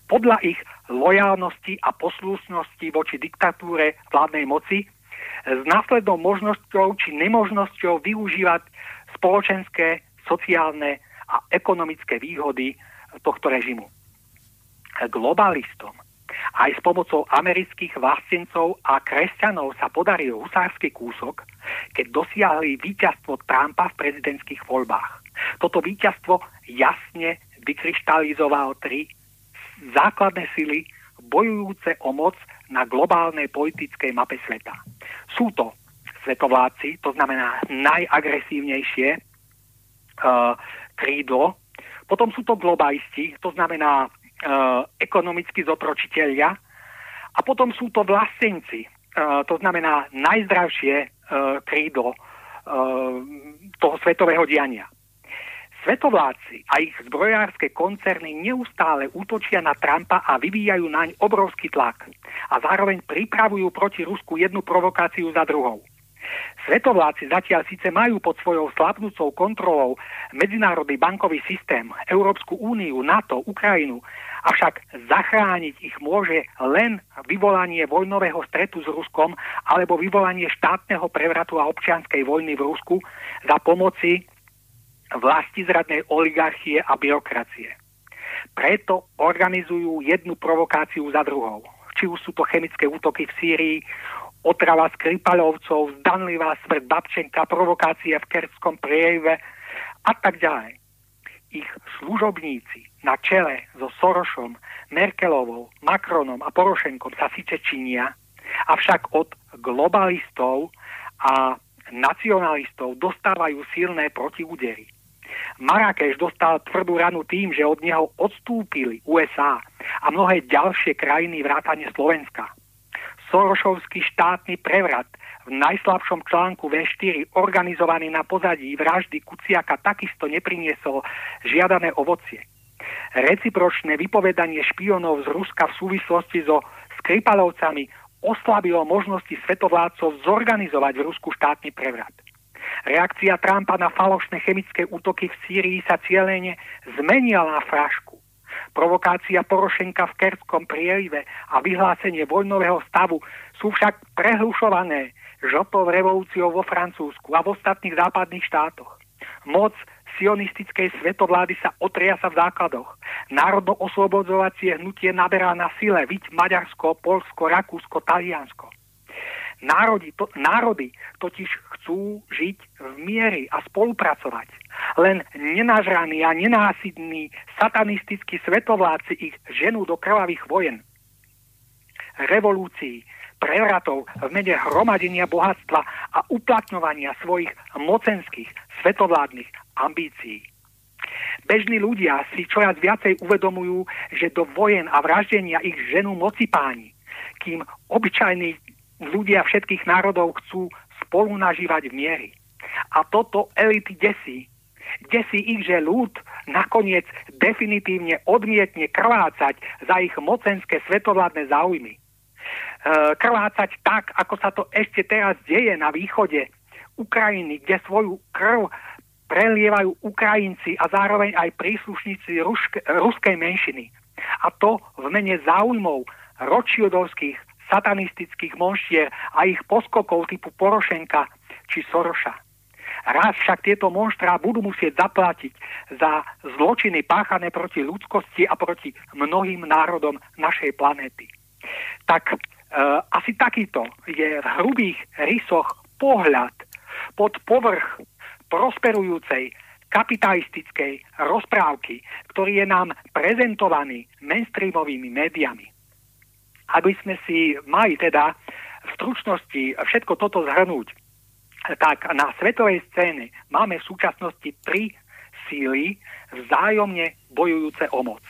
podľa ich lojálnosti a poslušnosti voči diktatúre vládnej moci s následnou možnosťou či nemožnosťou využívať spoločenské, sociálne a ekonomické výhody tohto režimu globalistom. Aj s pomocou amerických vlastencov a kresťanov sa podaril husársky kúsok, keď dosiahli víťazstvo Trumpa v prezidentských voľbách. Toto víťazstvo jasne vykryštalizoval tri základné sily bojujúce o moc na globálnej politickej mape sveta. Sú to svetovláci, to znamená najagresívnejšie uh, krídlo, potom sú to globalisti, to znamená uh, ekonomicky zotročiteľia a potom sú to vlastenci, uh, to znamená najzdravšie uh, krídlo uh, toho svetového diania. Svetovláci a ich zbrojárske koncerny neustále útočia na Trumpa a vyvíjajú naň obrovský tlak a zároveň pripravujú proti Rusku jednu provokáciu za druhou. Svetovláci zatiaľ síce majú pod svojou slabnúcou kontrolou medzinárodný bankový systém, Európsku úniu, NATO, Ukrajinu, avšak zachrániť ich môže len vyvolanie vojnového stretu s Ruskom alebo vyvolanie štátneho prevratu a občianskej vojny v Rusku za pomoci vlastizradnej oligarchie a byrokracie. Preto organizujú jednu provokáciu za druhou. Či už sú to chemické útoky v Sýrii, otrava Skripalovcov, zdanlivá smrť Babčenka, provokácie v Kerskom priejve a tak ďalej. Ich služobníci na čele so Sorošom, Merkelovou, Macronom a Porošenkom sa síce činia, avšak od globalistov a nacionalistov dostávajú silné protiúdery. Marrakeš dostal tvrdú ranu tým, že od neho odstúpili USA a mnohé ďalšie krajiny vrátane Slovenska. Sorošovský štátny prevrat v najslabšom článku V4 organizovaný na pozadí vraždy Kuciaka takisto nepriniesol žiadané ovocie. Recipročné vypovedanie špionov z Ruska v súvislosti so Skripalovcami oslabilo možnosti svetovládcov zorganizovať v Rusku štátny prevrat. Reakcia Trumpa na falošné chemické útoky v Sýrii sa cieľene zmenila na frašku. Provokácia Porošenka v Kerskom prielive a vyhlásenie vojnového stavu sú však prehlušované žltou revolúciou vo Francúzsku a v ostatných západných štátoch. Moc sionistickej svetovlády sa otriasa v základoch. Národno-oslobodzovacie hnutie naberá na sile, viď Maďarsko, Polsko, Rakúsko, Taliansko. Národy, to, národy totiž chcú žiť v miery a spolupracovať. Len nenažraní a nenásidní satanistickí svetovládci ich ženú do krvavých vojen. Revolúcií, prevratov v mene hromadenia bohatstva a uplatňovania svojich mocenských svetovládnych ambícií. Bežní ľudia si čoraz viacej uvedomujú, že do vojen a vraždenia ich ženú moci páni, kým obyčajní ľudia všetkých národov chcú spolu nažívať v miery. A toto elity desí. Desí ich, že ľud nakoniec definitívne odmietne krvácať za ich mocenské svetovládne záujmy. E, krvácať tak, ako sa to ešte teraz deje na východe Ukrajiny, kde svoju krv prelievajú Ukrajinci a zároveň aj príslušníci ruške, ruskej menšiny. A to v mene záujmov ročiodovských satanistických monštier a ich poskokov typu Porošenka či Soroša. Raz však tieto monštrá budú musieť zaplatiť za zločiny páchané proti ľudskosti a proti mnohým národom našej planéty. Tak e, asi takýto je v hrubých rysoch pohľad pod povrch prosperujúcej kapitalistickej rozprávky, ktorý je nám prezentovaný mainstreamovými médiami. Aby sme si mali teda v stručnosti všetko toto zhrnúť, tak na svetovej scéne máme v súčasnosti tri síly vzájomne bojujúce o moc.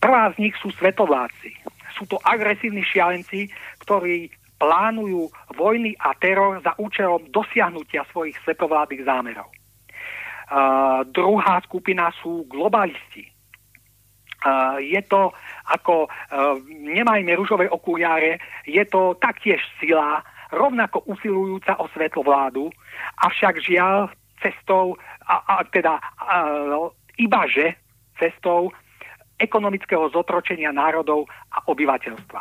Prvá z nich sú svetovládci. Sú to agresívni šialenci, ktorí plánujú vojny a teror za účelom dosiahnutia svojich svetovládnych zámerov. Uh, druhá skupina sú globalisti. Je to ako, uh, nemajme rúžové okuliare, je to taktiež sila, rovnako usilujúca o svetovládu, avšak žiaľ cestou, a, a teda uh, ibaže cestou ekonomického zotročenia národov a obyvateľstva.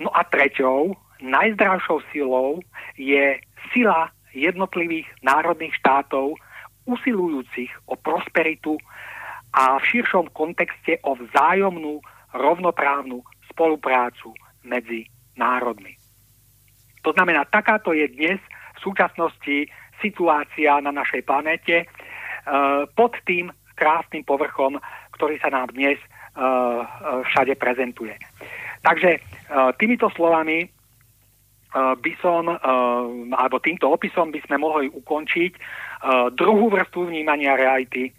No a treťou, najzdravšou silou je sila jednotlivých národných štátov, usilujúcich o prosperitu a v širšom kontexte o vzájomnú rovnoprávnu spoluprácu medzi národmi. To znamená, takáto je dnes v súčasnosti situácia na našej planéte e, pod tým krásnym povrchom, ktorý sa nám dnes e, e všade prezentuje. Takže e, týmito slovami Eh, by som, eh, alebo týmto opisom by sme mohli ukončiť druhú vrstvu vnímania reality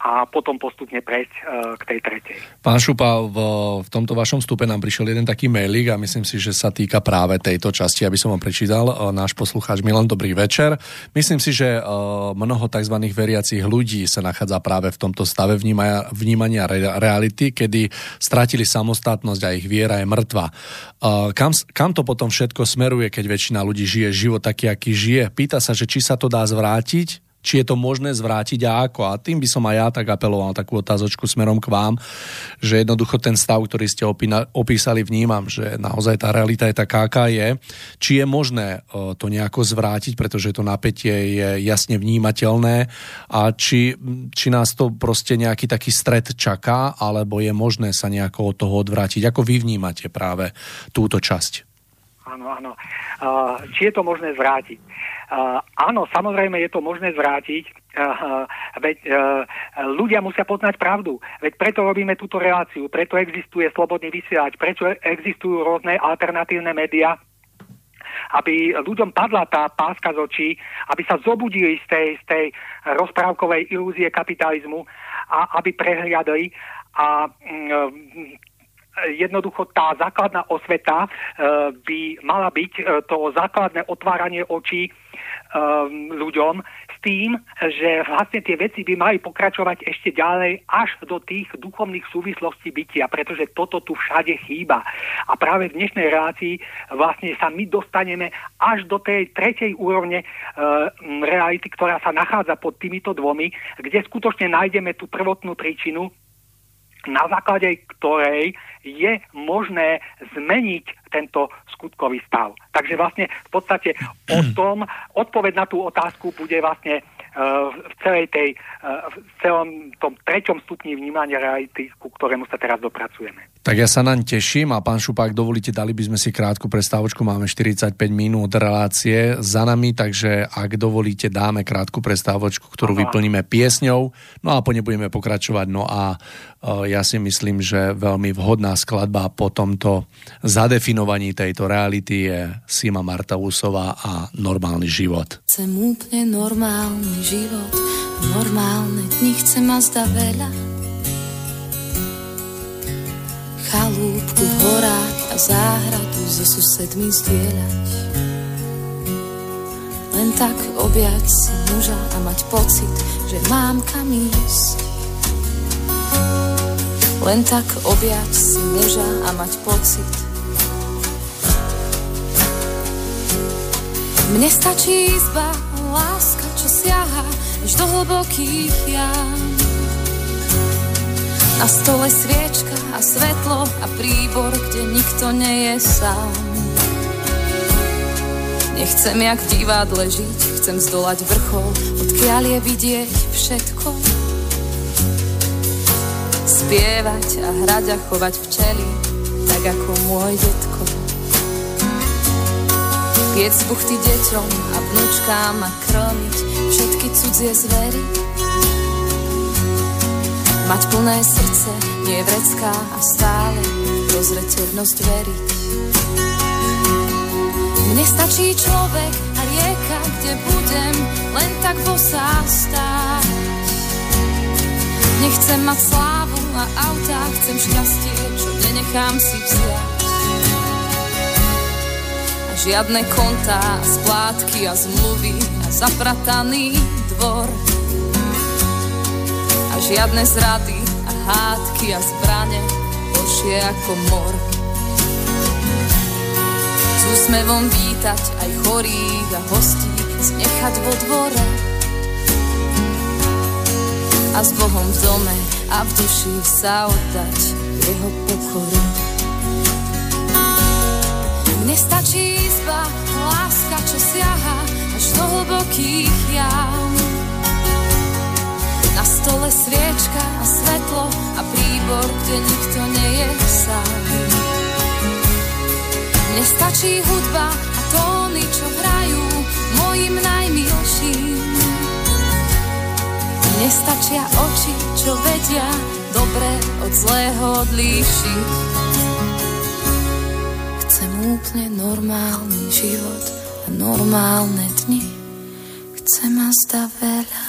a potom postupne prejsť uh, k tej tretej. Pán Šupa, v, v tomto vašom stupe nám prišiel jeden taký mailik a myslím si, že sa týka práve tejto časti, aby som vám prečítal. Uh, náš poslucháč Milan, dobrý večer. Myslím si, že uh, mnoho tzv. veriacich ľudí sa nachádza práve v tomto stave vnímania, vnímania re, reality, kedy stratili samostatnosť a ich viera je mŕtva. Kam, kam to potom všetko smeruje, keď väčšina ľudí žije život taký, aký žije? Pýta sa, že či sa to dá zvrátiť, či je to možné zvrátiť a ako. A tým by som aj ja tak apeloval takú otázočku smerom k vám, že jednoducho ten stav, ktorý ste opísali, vnímam, že naozaj tá realita je taká, aká je. Či je možné e, to nejako zvrátiť, pretože to napätie je jasne vnímateľné a či, či nás to proste nejaký taký stred čaká, alebo je možné sa nejako od toho odvrátiť. Ako vy vnímate práve túto časť? Áno, áno. Či je to možné zvrátiť? Áno, samozrejme je to možné zvrátiť, veď ľudia musia poznať pravdu. Veď preto robíme túto reláciu, preto existuje slobodný vysielač, prečo existujú rôzne alternatívne médiá, aby ľuďom padla tá páska z očí, aby sa zobudili z tej, z tej rozprávkovej ilúzie kapitalizmu a aby prehliadli a mm, jednoducho tá základná osveta by mala byť to základné otváranie očí ľuďom tým, že vlastne tie veci by mali pokračovať ešte ďalej až do tých duchovných súvislostí bytia, pretože toto tu všade chýba. A práve v dnešnej relácii vlastne sa my dostaneme až do tej tretej úrovne reality, ktorá sa nachádza pod týmito dvomi, kde skutočne nájdeme tú prvotnú príčinu, na základe ktorej je možné zmeniť tento skutkový stav. Takže vlastne v podstate o tom, odpoveď na tú otázku bude vlastne v celej tej, v celom tom treťom stupni vnímania reality, ku ktorému sa teraz dopracujeme. Tak ja sa naň teším a pán Šupák, dovolíte, dali by sme si krátku prestávočku, máme 45 minút relácie za nami, takže ak dovolíte, dáme krátku prestávočku, ktorú Aha. vyplníme piesňou, no a po nej budeme pokračovať. No a uh, ja si myslím, že veľmi vhodná skladba po tomto zadefinovaní tejto reality je Sima Martausová a Normálny život. Chcem úplne normálny život, normálne dni chcem a zda veľa. Chalúbku v horách a záhradu so susedmi zdieľať. Len tak objať si muža a mať pocit, že mám kam ísť. Len tak objať si muža a mať pocit, Mne stačí izba, láska, čo siaha až do hlbokých jam. Na stole sviečka a svetlo a príbor, kde nikto nie je sám. Nechcem jak v divadle žiť, chcem zdolať vrchol, odkiaľ je vidieť všetko. Spievať a hrať a chovať včely, tak ako môj detko. Piec buchty deťom a vnúčkám a krmiť všetky cudzie zvery. Mať plné srdce, nie vrecká a stále dozreteľnosť veriť. Mne stačí človek a rieka, kde budem len tak bosá stáť. Nechcem mať slávu a autá, chcem šťastie, čo nenechám si vziať. Žiadne kontá, splátky a zmluvy a zaprataný dvor. A žiadne zrady a hádky a zbrane, horšie ako mor. S úsmevom vítať aj chorých a hostí, znechať vo dvore. A s Bohom v dome a v duši sa oddať jeho pokoru. Mne izba, láska, čo siaha až do hlbokých jam. Na stole sviečka a svetlo a príbor, kde nikto nie je sám. Mne stačí hudba a tóny, čo hrajú mojim najmilším. Mne stačia oči, čo vedia dobre od zlého odlíšiť úplne normálny život a normálne dni. Chcem a zda veľa.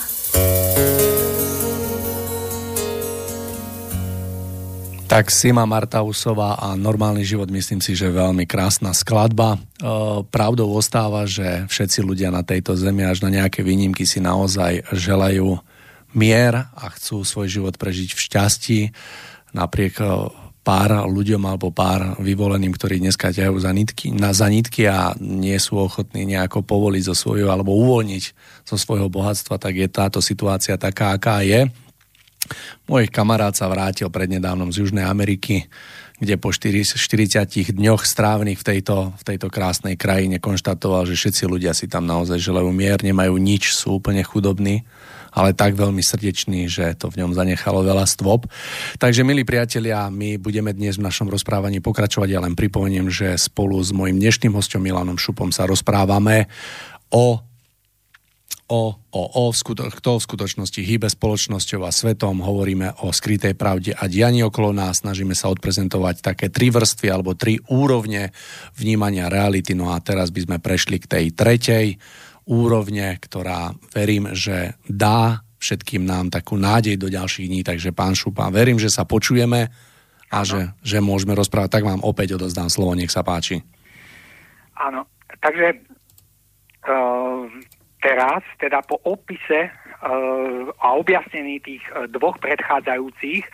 Tak Sima Martausová a Normálny život myslím si, že veľmi krásna skladba. E, pravdou ostáva, že všetci ľudia na tejto zemi až na nejaké výnimky si naozaj želajú mier a chcú svoj život prežiť v šťastí napriek e, pár ľuďom alebo pár vyvoleným, ktorí dneska ťahajú za nitky, na zanitky a nie sú ochotní nejako povoliť zo svojho alebo uvoľniť zo svojho bohatstva, tak je táto situácia taká, aká je. Môj kamarát sa vrátil prednedávnom z Južnej Ameriky, kde po 40 dňoch strávnych v tejto, v tejto krásnej krajine konštatoval, že všetci ľudia si tam naozaj želajú mier, nemajú nič, sú úplne chudobní ale tak veľmi srdečný, že to v ňom zanechalo veľa stôp. Takže, milí priatelia, my budeme dnes v našom rozprávaní pokračovať. Ja len pripomeniem, že spolu s mojim dnešným hostom Milanom Šupom sa rozprávame o o, o, o skuto, kto v skutočnosti hýbe spoločnosťou a svetom, hovoríme o skrytej pravde a dianí okolo nás, snažíme sa odprezentovať také tri vrstvy alebo tri úrovne vnímania reality. No a teraz by sme prešli k tej tretej, úrovne, ktorá verím, že dá všetkým nám takú nádej do ďalších dní. Takže pán Šupa, verím, že sa počujeme a že, že môžeme rozprávať. Tak vám opäť odozdám slovo, nech sa páči. Áno, takže uh, teraz, teda po opise uh, a objasnení tých uh, dvoch predchádzajúcich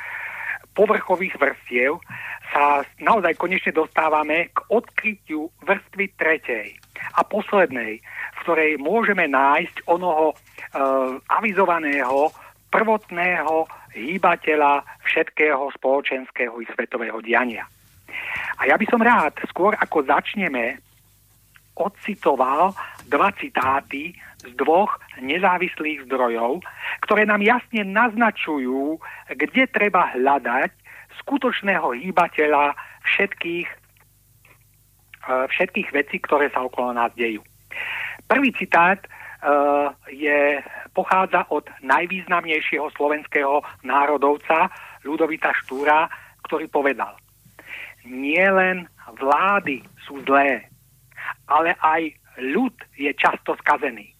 povrchových vrstiev sa naozaj konečne dostávame k odkrytiu vrstvy tretej a poslednej, ktorej môžeme nájsť onoho uh, avizovaného prvotného hýbateľa všetkého spoločenského i svetového diania. A ja by som rád, skôr ako začneme, odcitoval dva citáty z dvoch nezávislých zdrojov, ktoré nám jasne naznačujú, kde treba hľadať skutočného hýbateľa všetkých, e, všetkých vecí, ktoré sa okolo nás dejú. Prvý citát uh, je, pochádza od najvýznamnejšieho slovenského národovca Ľudovita Štúra, ktorý povedal Nie len vlády sú zlé, ale aj ľud je často skazený.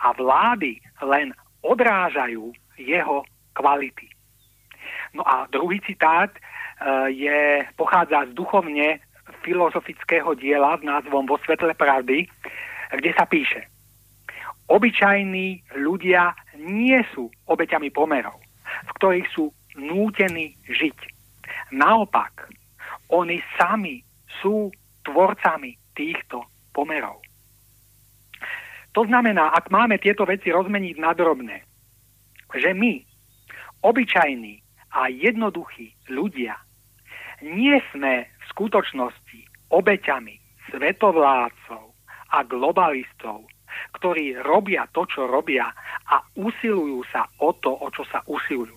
A vlády len odrážajú jeho kvality. No a druhý citát uh, je, pochádza z duchovne filozofického diela s názvom Vo svetle pravdy, kde sa píše – Obyčajní ľudia nie sú obeťami pomerov, v ktorých sú nútení žiť. Naopak, oni sami sú tvorcami týchto pomerov. To znamená, ak máme tieto veci rozmeniť na drobné, že my, obyčajní a jednoduchí ľudia, nie sme v skutočnosti obeťami svetovládcov a globalistov, ktorí robia to, čo robia a usilujú sa o to, o čo sa usilujú.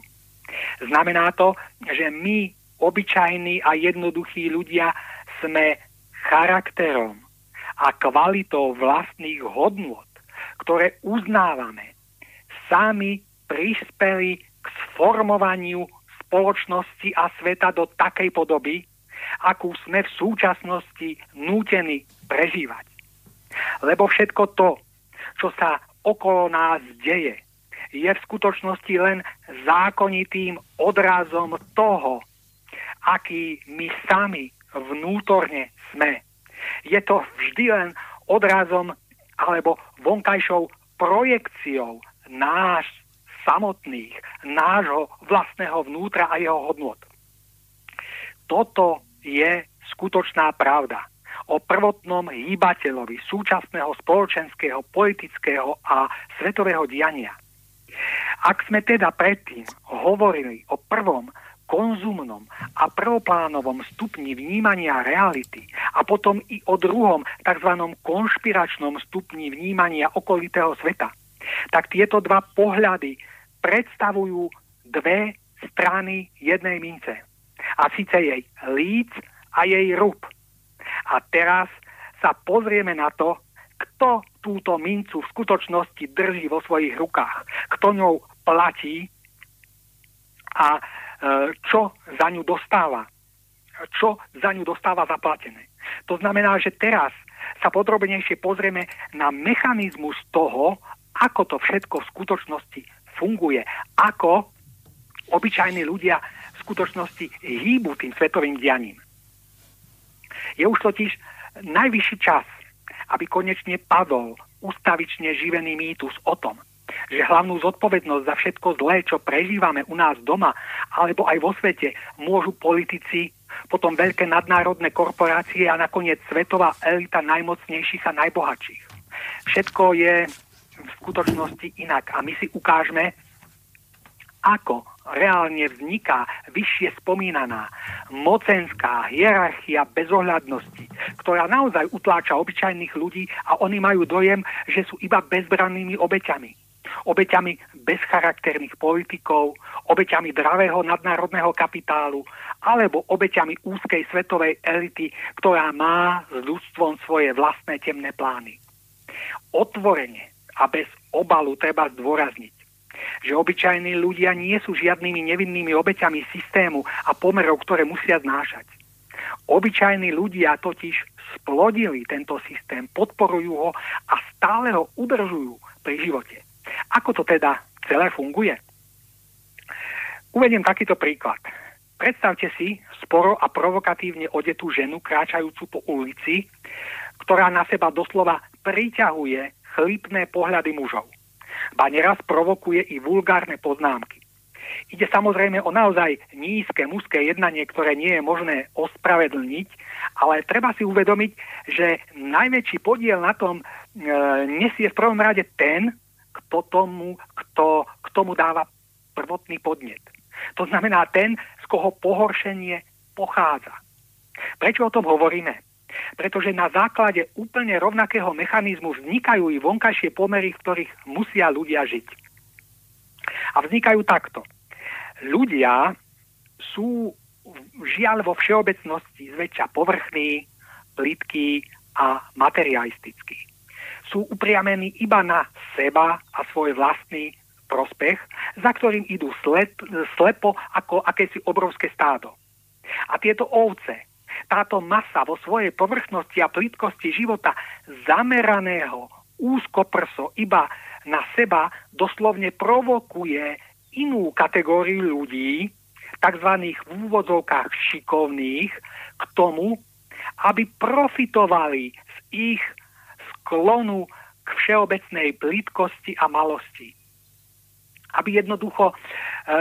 Znamená to, že my, obyčajní a jednoduchí ľudia, sme charakterom a kvalitou vlastných hodnôt, ktoré uznávame, sami prispeli k sformovaniu spoločnosti a sveta do takej podoby, akú sme v súčasnosti nútení prežívať. Lebo všetko to, čo sa okolo nás deje, je v skutočnosti len zákonitým odrazom toho, aký my sami vnútorne sme. Je to vždy len odrazom alebo vonkajšou projekciou náš samotných, nášho vlastného vnútra a jeho hodnot. Toto je skutočná pravda o prvotnom hýbateľovi súčasného spoločenského, politického a svetového diania. Ak sme teda predtým hovorili o prvom konzumnom a prvoplánovom stupni vnímania reality a potom i o druhom tzv. konšpiračnom stupni vnímania okolitého sveta, tak tieto dva pohľady predstavujú dve strany jednej mince. A síce jej líc a jej rúb. A teraz sa pozrieme na to, kto túto mincu v skutočnosti drží vo svojich rukách, kto ňou platí a e, čo za ňu dostáva. Čo za ňu dostáva zaplatené. To znamená, že teraz sa podrobnejšie pozrieme na mechanizmus toho, ako to všetko v skutočnosti funguje, ako obyčajní ľudia v skutočnosti hýbu tým svetovým dianím. Je už totiž najvyšší čas, aby konečne padol ustavične živený mýtus o tom, že hlavnú zodpovednosť za všetko zlé, čo prežívame u nás doma alebo aj vo svete, môžu politici, potom veľké nadnárodné korporácie a nakoniec svetová elita najmocnejších a najbohatších. Všetko je v skutočnosti inak a my si ukážeme, ako reálne vzniká vyššie spomínaná mocenská hierarchia bezohľadnosti, ktorá naozaj utláča obyčajných ľudí a oni majú dojem, že sú iba bezbrannými obeťami. Obeťami bezcharakterných politikov, obeťami dravého nadnárodného kapitálu alebo obeťami úzkej svetovej elity, ktorá má s ľudstvom svoje vlastné temné plány. Otvorene a bez obalu treba zdôrazniť, že obyčajní ľudia nie sú žiadnymi nevinnými obeťami systému a pomerov, ktoré musia znášať. Obyčajní ľudia totiž splodili tento systém, podporujú ho a stále ho udržujú pri živote. Ako to teda celé funguje? Uvediem takýto príklad. Predstavte si sporo a provokatívne odetú ženu kráčajúcu po ulici, ktorá na seba doslova priťahuje chlipné pohľady mužov. Ba neraz provokuje i vulgárne poznámky. Ide samozrejme o naozaj nízke mužské jednanie, ktoré nie je možné ospravedlniť, ale treba si uvedomiť, že najväčší podiel na tom e, nesie v prvom rade ten, kto tomu, kto, k tomu dáva prvotný podnet. To znamená ten, z koho pohoršenie pochádza. Prečo o tom hovoríme? Pretože na základe úplne rovnakého mechanizmu vznikajú i vonkajšie pomery, v ktorých musia ľudia žiť. A vznikajú takto. Ľudia sú žiaľ vo všeobecnosti zväčša povrchní, plitkí a materialistickí. Sú upriamení iba na seba a svoj vlastný prospech, za ktorým idú slep, slepo ako akési obrovské stádo. A tieto ovce, táto masa vo svojej povrchnosti a plitkosti života zameraného úzkoprso iba na seba doslovne provokuje inú kategóriu ľudí, tzv. v úvodzovkách šikovných, k tomu, aby profitovali z ich sklonu k všeobecnej plitkosti a malosti aby jednoducho e,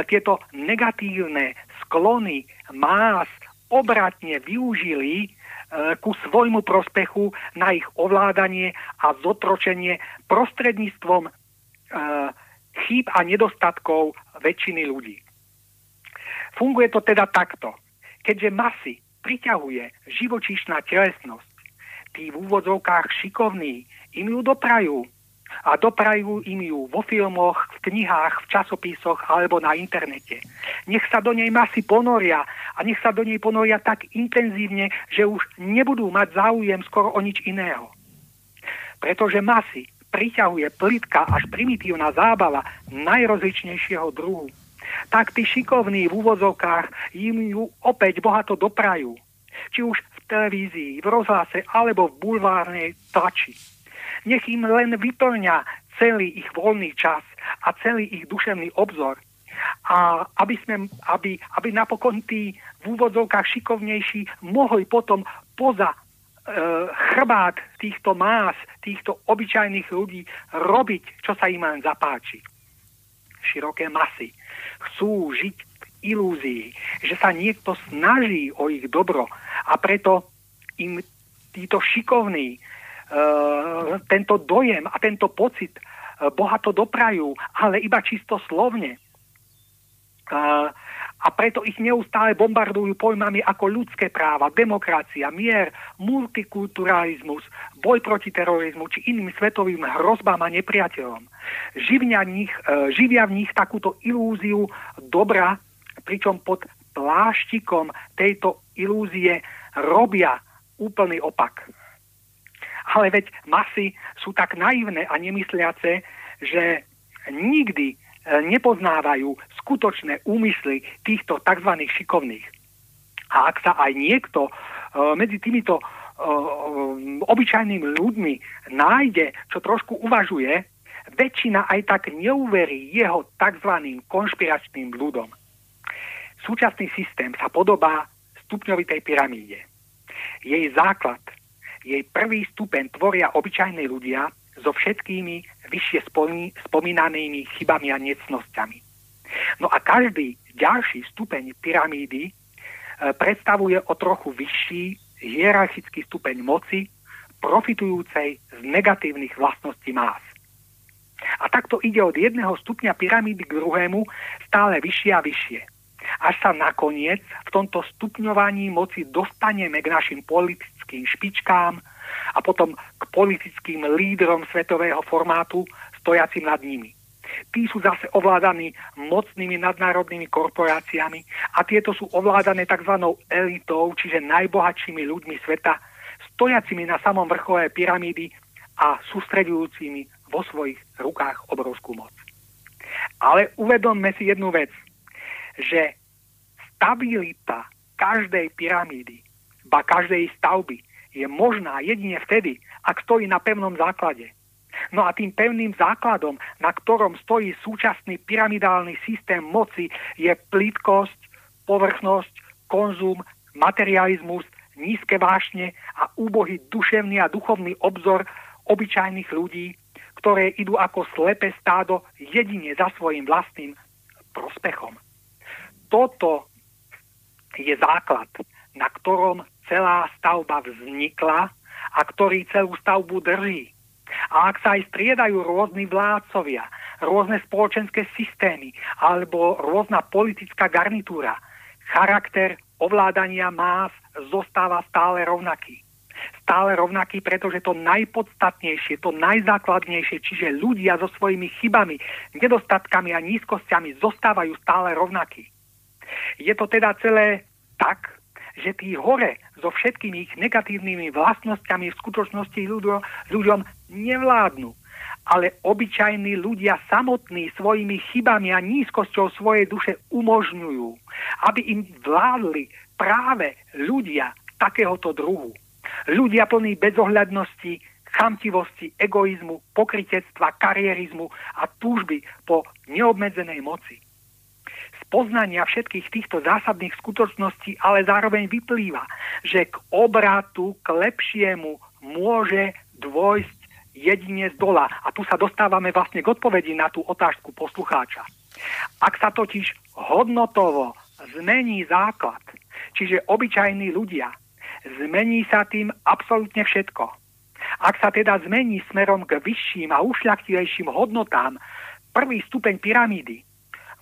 tieto negatívne sklony más obratne využili e, ku svojmu prospechu na ich ovládanie a zotročenie prostredníctvom e, chýb a nedostatkov väčšiny ľudí. Funguje to teda takto. Keďže masy priťahuje živočíšna telesnosť, tí v úvodzovkách šikovní im ju doprajú a doprajú im ju vo filmoch, v knihách, v časopisoch alebo na internete. Nech sa do nej masy ponoria a nech sa do nej ponoria tak intenzívne, že už nebudú mať záujem skoro o nič iného. Pretože masy priťahuje plitka až primitívna zábava najrozličnejšieho druhu. Tak tí šikovní v úvozovkách im ju opäť bohato doprajú. Či už v televízii, v rozhlase alebo v bulvárnej tlači nech im len vyplňa celý ich voľný čas a celý ich duševný obzor. A aby, sme, aby, aby napokon tí v úvodzovkách šikovnejší mohli potom poza e, chrbát týchto más, týchto obyčajných ľudí robiť, čo sa im len zapáči. Široké masy chcú žiť v ilúzii, že sa niekto snaží o ich dobro a preto im títo šikovní tento dojem a tento pocit uh, bohato doprajú, ale iba čisto slovne. Uh, a preto ich neustále bombardujú pojmami ako ľudské práva, demokracia, mier, multikulturalizmus, boj proti terorizmu či iným svetovým hrozbám a nepriateľom. Živia nich, živia v nich takúto ilúziu dobra, pričom pod pláštikom tejto ilúzie robia úplný opak. Ale veď masy sú tak naivné a nemysliace, že nikdy e, nepoznávajú skutočné úmysly týchto tzv. šikovných. A ak sa aj niekto e, medzi týmito e, obyčajnými ľuďmi nájde, čo trošku uvažuje, väčšina aj tak neuverí jeho tzv. konšpiračným ľudom. Súčasný systém sa podobá stupňovitej pyramíde. Jej základ jej prvý stupeň tvoria obyčajní ľudia so všetkými vyššie spomínanými chybami a necnosťami. No a každý ďalší stupeň pyramídy e, predstavuje o trochu vyšší hierarchický stupeň moci, profitujúcej z negatívnych vlastností más. A takto ide od jedného stupňa pyramídy k druhému stále vyššie a vyššie až sa nakoniec v tomto stupňovaní moci dostaneme k našim politickým špičkám a potom k politickým lídrom svetového formátu stojacim nad nimi. Tí sú zase ovládaní mocnými nadnárodnými korporáciami a tieto sú ovládané tzv. elitou, čiže najbohatšími ľuďmi sveta, stojacimi na samom vrchole pyramídy a sústredujúcimi vo svojich rukách obrovskú moc. Ale uvedomme si jednu vec – že stabilita každej pyramídy, ba každej stavby je možná jedine vtedy, ak stojí na pevnom základe. No a tým pevným základom, na ktorom stojí súčasný pyramidálny systém moci, je plitkosť, povrchnosť, konzum, materializmus, nízke vášne a úbohý duševný a duchovný obzor obyčajných ľudí, ktoré idú ako slepé stádo jedine za svojim vlastným prospechom. Toto je základ, na ktorom celá stavba vznikla a ktorý celú stavbu drží. A ak sa aj striedajú rôzni vládcovia, rôzne spoločenské systémy alebo rôzna politická garnitúra, charakter ovládania más zostáva stále rovnaký. Stále rovnaký, pretože to najpodstatnejšie, to najzákladnejšie, čiže ľudia so svojimi chybami, nedostatkami a nízkosťami zostávajú stále rovnakí. Je to teda celé tak, že tí hore so všetkými ich negatívnymi vlastnosťami v skutočnosti ľuďom, ľuďom nevládnu. Ale obyčajní ľudia samotní svojimi chybami a nízkosťou svojej duše umožňujú, aby im vládli práve ľudia takéhoto druhu. Ľudia plní bezohľadnosti, chamtivosti, egoizmu, pokritectva, karierizmu a túžby po neobmedzenej moci poznania všetkých týchto zásadných skutočností, ale zároveň vyplýva, že k obratu, k lepšiemu môže dôjsť jedine z dola. A tu sa dostávame vlastne k odpovedi na tú otázku poslucháča. Ak sa totiž hodnotovo zmení základ, čiže obyčajní ľudia, zmení sa tým absolútne všetko. Ak sa teda zmení smerom k vyšším a ušľachtilejším hodnotám prvý stupeň pyramídy,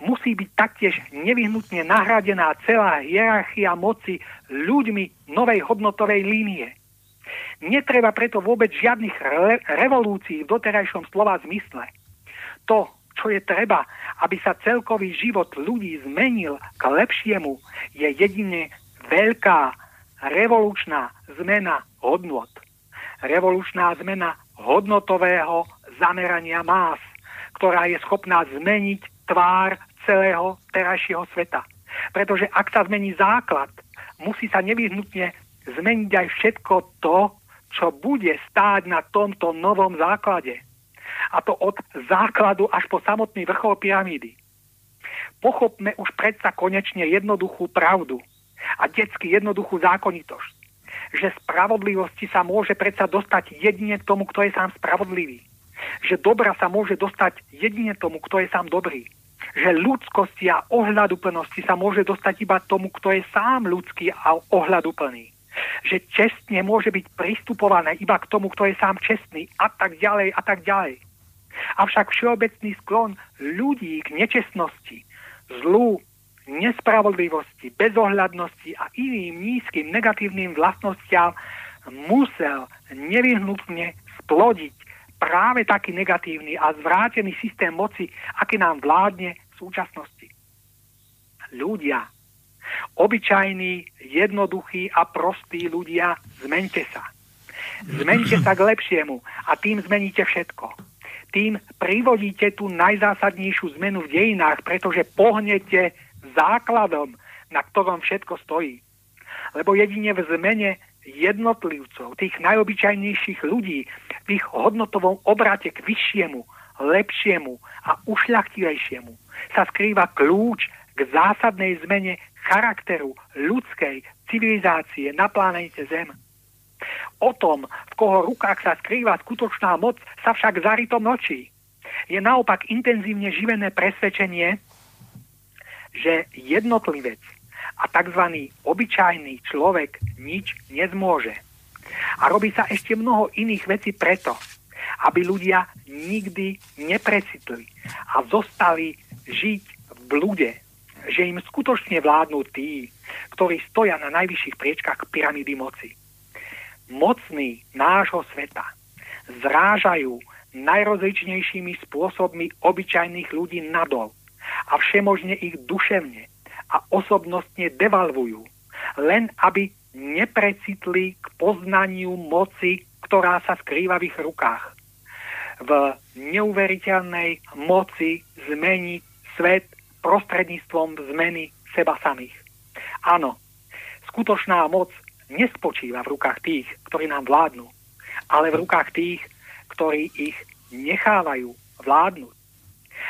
musí byť taktiež nevyhnutne nahradená celá hierarchia moci ľuďmi novej hodnotovej línie. Netreba preto vôbec žiadnych re- revolúcií v doterajšom slova zmysle. To, čo je treba, aby sa celkový život ľudí zmenil k lepšiemu, je jedine veľká revolučná zmena hodnot. Revolučná zmena hodnotového zamerania más, ktorá je schopná zmeniť tvár celého terajšieho sveta. Pretože ak sa zmení základ, musí sa nevyhnutne zmeniť aj všetko to, čo bude stáť na tomto novom základe. A to od základu až po samotný vrchol pyramídy. Pochopme už predsa konečne jednoduchú pravdu a detsky jednoduchú zákonitosť, že spravodlivosti sa môže predsa dostať jedine tomu, kto je sám spravodlivý. Že dobra sa môže dostať jedine tomu, kto je sám dobrý že ľudskosti a ohľaduplnosti sa môže dostať iba tomu, kto je sám ľudský a ohľaduplný. Že čestne môže byť pristupované iba k tomu, kto je sám čestný a tak ďalej a tak ďalej. Avšak všeobecný sklon ľudí k nečestnosti, zlu, nespravodlivosti, bezohľadnosti a iným nízkym negatívnym vlastnostiam musel nevyhnutne splodiť práve taký negatívny a zvrátený systém moci, aký nám vládne v súčasnosti. Ľudia, obyčajní, jednoduchí a prostí ľudia, zmente sa. Zmente sa k lepšiemu a tým zmeníte všetko. Tým privodíte tú najzásadnejšiu zmenu v dejinách, pretože pohnete základom, na ktorom všetko stojí. Lebo jedine v zmene jednotlivcov, tých najobyčajnejších ľudí, v ich hodnotovom obrate k vyššiemu, lepšiemu a ušľachtilejšiemu sa skrýva kľúč k zásadnej zmene charakteru ľudskej civilizácie na planete Zem. O tom, v koho rukách sa skrýva skutočná moc, sa však zarito mlčí. Je naopak intenzívne živené presvedčenie, že jednotlivec a tzv. obyčajný človek nič nezmôže. A robí sa ešte mnoho iných vecí preto, aby ľudia nikdy neprecitli a zostali žiť v blude, že im skutočne vládnu tí, ktorí stoja na najvyšších priečkách pyramídy moci. Mocní nášho sveta zrážajú najrozličnejšími spôsobmi obyčajných ľudí nadol a všemožne ich duševne a osobnostne devalvujú, len aby neprecitli k poznaniu moci, ktorá sa skrýva v ich rukách v neuveriteľnej moci zmeniť svet prostredníctvom zmeny seba samých. Áno, skutočná moc nespočíva v rukách tých, ktorí nám vládnu, ale v rukách tých, ktorí ich nechávajú vládnuť.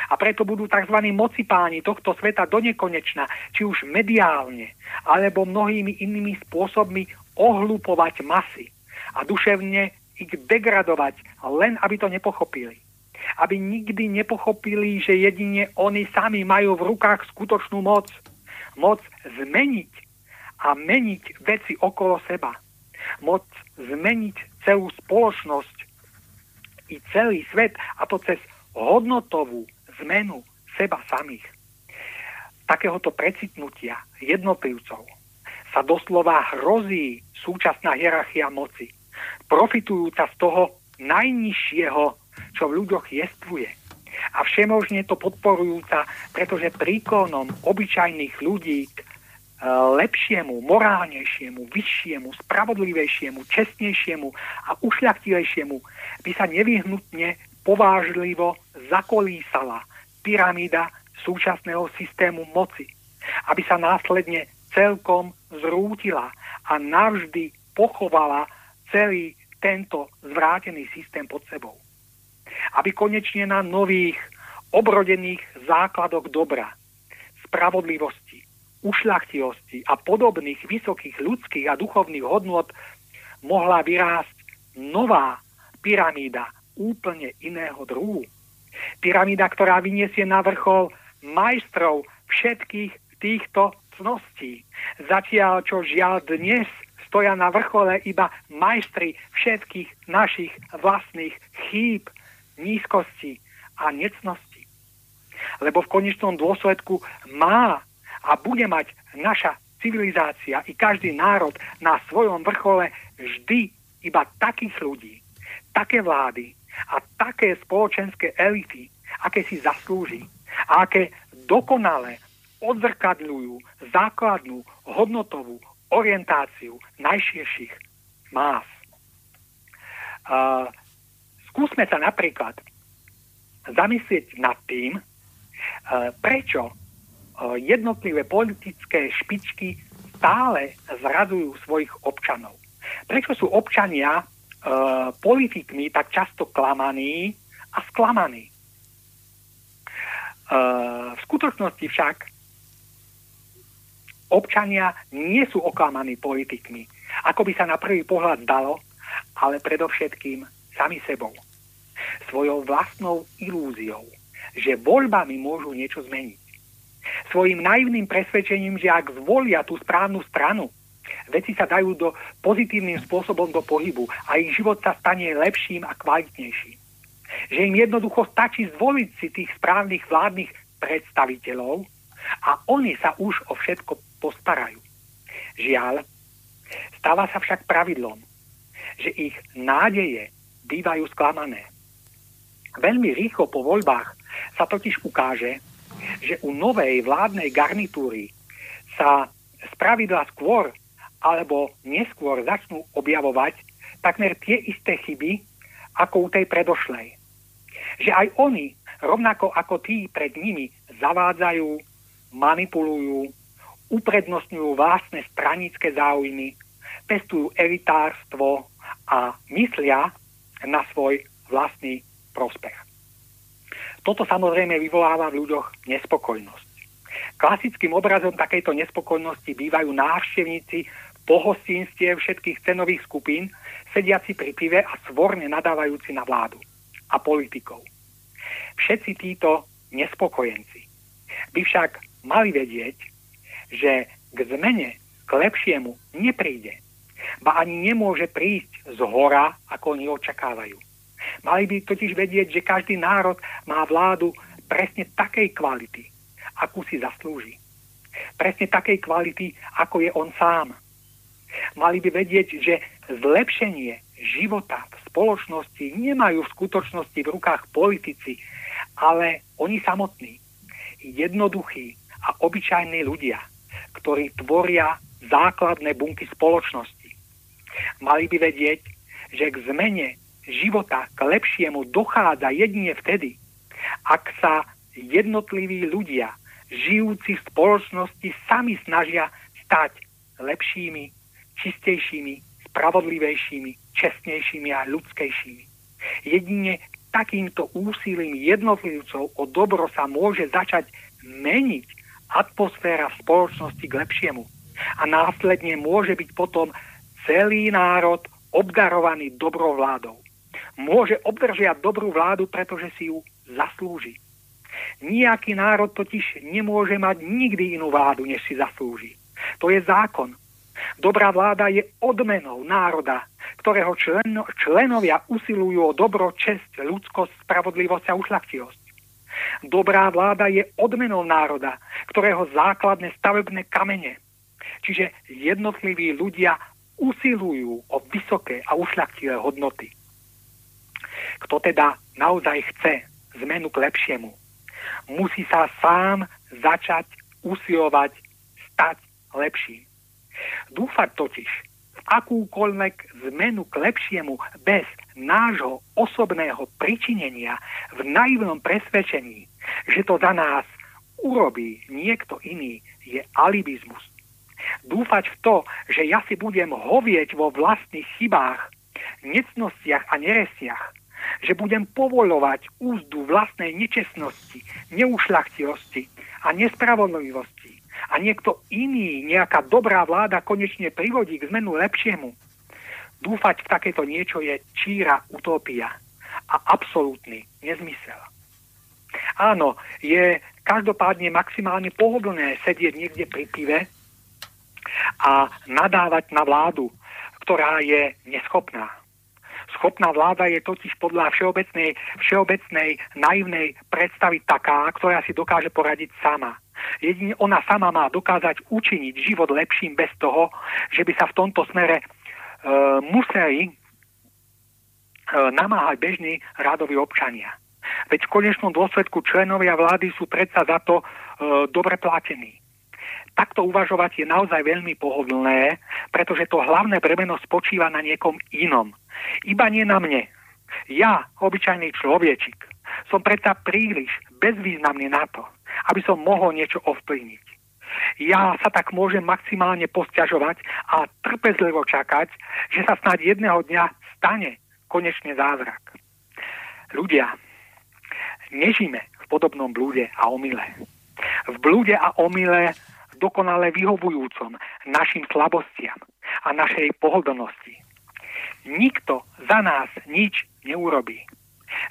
A preto budú tzv. mocipáni tohto sveta do nekonečna, či už mediálne, alebo mnohými inými spôsobmi ohlupovať masy a duševne ich degradovať, len aby to nepochopili. Aby nikdy nepochopili, že jedine oni sami majú v rukách skutočnú moc. Moc zmeniť a meniť veci okolo seba. Moc zmeniť celú spoločnosť i celý svet a to cez hodnotovú zmenu seba samých. Takéhoto precitnutia jednotlivcov sa doslova hrozí súčasná hierarchia moci, profitujúca z toho najnižšieho, čo v ľuďoch jestvuje. A všemožne to podporujúca, pretože príklonom obyčajných ľudí k e, lepšiemu, morálnejšiemu, vyššiemu, spravodlivejšiemu, čestnejšiemu a ušľachtilejšiemu by sa nevyhnutne povážlivo zakolísala pyramída súčasného systému moci, aby sa následne celkom zrútila a navždy pochovala celý tento zvrátený systém pod sebou. Aby konečne na nových, obrodených základoch dobra, spravodlivosti, ušľachtivosti a podobných vysokých ľudských a duchovných hodnot mohla vyrásť nová pyramída úplne iného druhu. Pyramída, ktorá vyniesie na vrchol majstrov všetkých týchto cností. Zatiaľ, čo žiaľ dnes stoja na vrchole iba majstri všetkých našich vlastných chýb, nízkosti a necnosti. Lebo v konečnom dôsledku má a bude mať naša civilizácia i každý národ na svojom vrchole vždy iba takých ľudí, také vlády, a také spoločenské elity, aké si zaslúži a aké dokonale odzrkadľujú základnú hodnotovú orientáciu najširších más. Uh, skúsme sa napríklad zamyslieť nad tým, uh, prečo uh, jednotlivé politické špičky stále zradujú svojich občanov. Prečo sú občania politikmi tak často klamaní a sklamaní. Uh, v skutočnosti však občania nie sú oklamaní politikmi, ako by sa na prvý pohľad dalo, ale predovšetkým sami sebou. Svojou vlastnou ilúziou, že voľbami môžu niečo zmeniť. Svojim naivným presvedčením, že ak zvolia tú správnu stranu, veci sa dajú do pozitívnym spôsobom do pohybu a ich život sa stane lepším a kvalitnejším. Že im jednoducho stačí zvoliť si tých správnych vládnych predstaviteľov a oni sa už o všetko postarajú. Žiaľ, stáva sa však pravidlom, že ich nádeje bývajú sklamané. Veľmi rýchlo po voľbách sa totiž ukáže, že u novej vládnej garnitúry sa spravidla skôr alebo neskôr začnú objavovať takmer tie isté chyby, ako u tej predošlej. Že aj oni, rovnako ako tí pred nimi, zavádzajú, manipulujú, uprednostňujú vlastné stranické záujmy, pestujú elitárstvo a myslia na svoj vlastný prospech. Toto samozrejme vyvoláva v ľuďoch nespokojnosť. Klasickým obrazom takejto nespokojnosti bývajú návštevníci pohostinstiev všetkých cenových skupín, sediaci pri pive a svorne nadávajúci na vládu a politikov. Všetci títo nespokojenci by však mali vedieť, že k zmene, k lepšiemu nepríde, ba ani nemôže prísť z hora, ako oni očakávajú. Mali by totiž vedieť, že každý národ má vládu presne takej kvality, akú si zaslúži. Presne takej kvality, ako je on sám. Mali by vedieť, že zlepšenie života v spoločnosti nemajú v skutočnosti v rukách politici, ale oni samotní, jednoduchí a obyčajní ľudia, ktorí tvoria základné bunky spoločnosti. Mali by vedieť, že k zmene života k lepšiemu dochádza jedine vtedy, ak sa jednotliví ľudia, žijúci v spoločnosti, sami snažia stať lepšími čistejšími, spravodlivejšími, čestnejšími a ľudskejšími. Jedine takýmto úsilím jednotlivcov o dobro sa môže začať meniť atmosféra spoločnosti k lepšiemu. A následne môže byť potom celý národ obdarovaný dobrou vládou. Môže obdržiať dobrú vládu, pretože si ju zaslúži. Nijaký národ totiž nemôže mať nikdy inú vládu, než si zaslúži. To je zákon. Dobrá vláda je odmenou národa, ktorého člen, členovia usilujú o dobro, čest, ľudskosť, spravodlivosť a ušlachtilosť. Dobrá vláda je odmenou národa, ktorého základné stavebné kamene, čiže jednotliví ľudia usilujú o vysoké a ušľachtilé hodnoty. Kto teda naozaj chce zmenu k lepšiemu, musí sa sám začať usilovať stať lepším. Dúfať totiž v akúkoľvek zmenu k lepšiemu bez nášho osobného pričinenia v naivnom presvedčení, že to za nás urobí niekto iný, je alibizmus. Dúfať v to, že ja si budem hovieť vo vlastných chybách, necnostiach a neresiach, že budem povolovať úzdu vlastnej nečestnosti, neušľachtilosti a nespravodlivosti a niekto iný, nejaká dobrá vláda konečne privodí k zmenu lepšiemu, Dúfať v takéto niečo je číra utopia a absolútny nezmysel. Áno, je každopádne maximálne pohodlné sedieť niekde pri pive a nadávať na vládu, ktorá je neschopná. Schopná vláda je totiž podľa všeobecnej, všeobecnej naivnej predstavy taká, ktorá si dokáže poradiť sama. Jedine ona sama má dokázať učiniť život lepším bez toho, že by sa v tomto smere E, museli e, namáhať bežní rádoví občania. Veď v konečnom dôsledku členovia vlády sú predsa za to e, dobre platení. Takto uvažovať je naozaj veľmi pohodlné, pretože to hlavné bremeno spočíva na niekom inom. Iba nie na mne. Ja, obyčajný človečik, som predsa príliš bezvýznamný na to, aby som mohol niečo ovplyvniť. Ja sa tak môžem maximálne posťažovať a trpezlivo čakať, že sa snáď jedného dňa stane konečne zázrak. Ľudia, nežíme v podobnom blúde a omyle. V blúde a omyle dokonale vyhovujúcom našim slabostiam a našej pohodlnosti. Nikto za nás nič neurobí.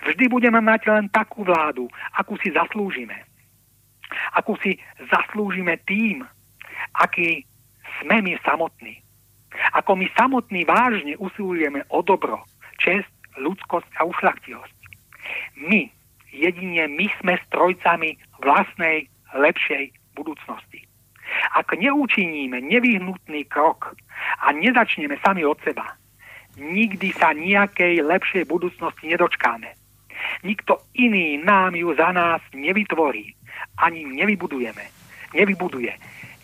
Vždy budeme mať len takú vládu, akú si zaslúžime akú si zaslúžime tým, aký sme my samotní. Ako my samotní vážne usilujeme o dobro, čest, ľudskosť a ušlachtilosť. My, jedine my sme strojcami vlastnej lepšej budúcnosti. Ak neučiníme nevyhnutný krok a nezačneme sami od seba, nikdy sa nejakej lepšej budúcnosti nedočkáme. Nikto iný nám ju za nás nevytvorí ani nevybudujeme. Nevybuduje.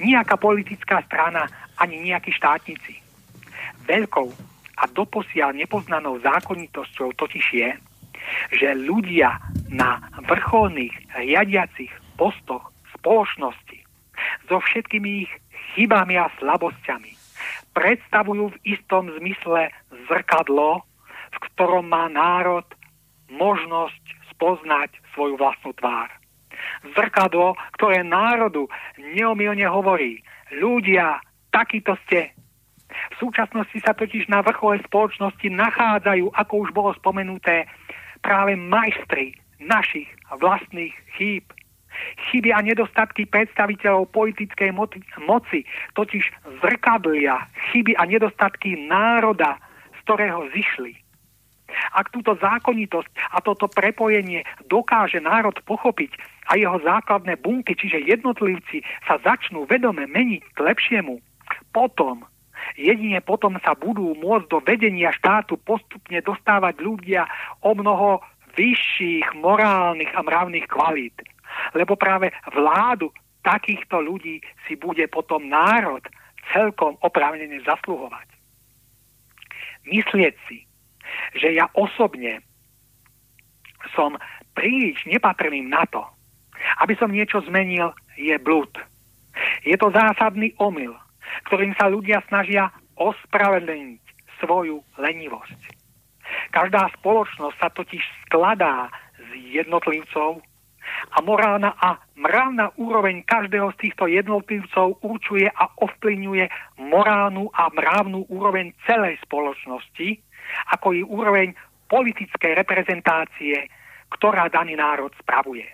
Nijaká politická strana, ani nejakí štátnici. Veľkou a doposiaľ nepoznanou zákonitosťou totiž je, že ľudia na vrcholných riadiacich postoch spoločnosti so všetkými ich chybami a slabosťami predstavujú v istom zmysle zrkadlo, v ktorom má národ možnosť spoznať svoju vlastnú tvár zrkadlo, ktoré národu neomilne hovorí. Ľudia, takíto ste. V súčasnosti sa totiž na vrchole spoločnosti nachádzajú, ako už bolo spomenuté, práve majstri našich vlastných chýb. Chyby a nedostatky predstaviteľov politickej moci totiž zrkadlia chyby a nedostatky národa, z ktorého zišli. Ak túto zákonitosť a toto prepojenie dokáže národ pochopiť a jeho základné bunky, čiže jednotlivci, sa začnú vedome meniť k lepšiemu, potom, jedine potom sa budú môcť do vedenia štátu postupne dostávať ľudia o mnoho vyšších morálnych a mravných kvalít. Lebo práve vládu takýchto ľudí si bude potom národ celkom oprávnene zasluhovať. Myslieť si, že ja osobne som príliš nepatrným na to, aby som niečo zmenil, je blúd. Je to zásadný omyl, ktorým sa ľudia snažia ospravedlniť svoju lenivosť. Každá spoločnosť sa totiž skladá z jednotlivcov a morálna a mravná úroveň každého z týchto jednotlivcov určuje a ovplyvňuje morálnu a mravnú úroveň celej spoločnosti, ako i úroveň politickej reprezentácie, ktorá daný národ spravuje.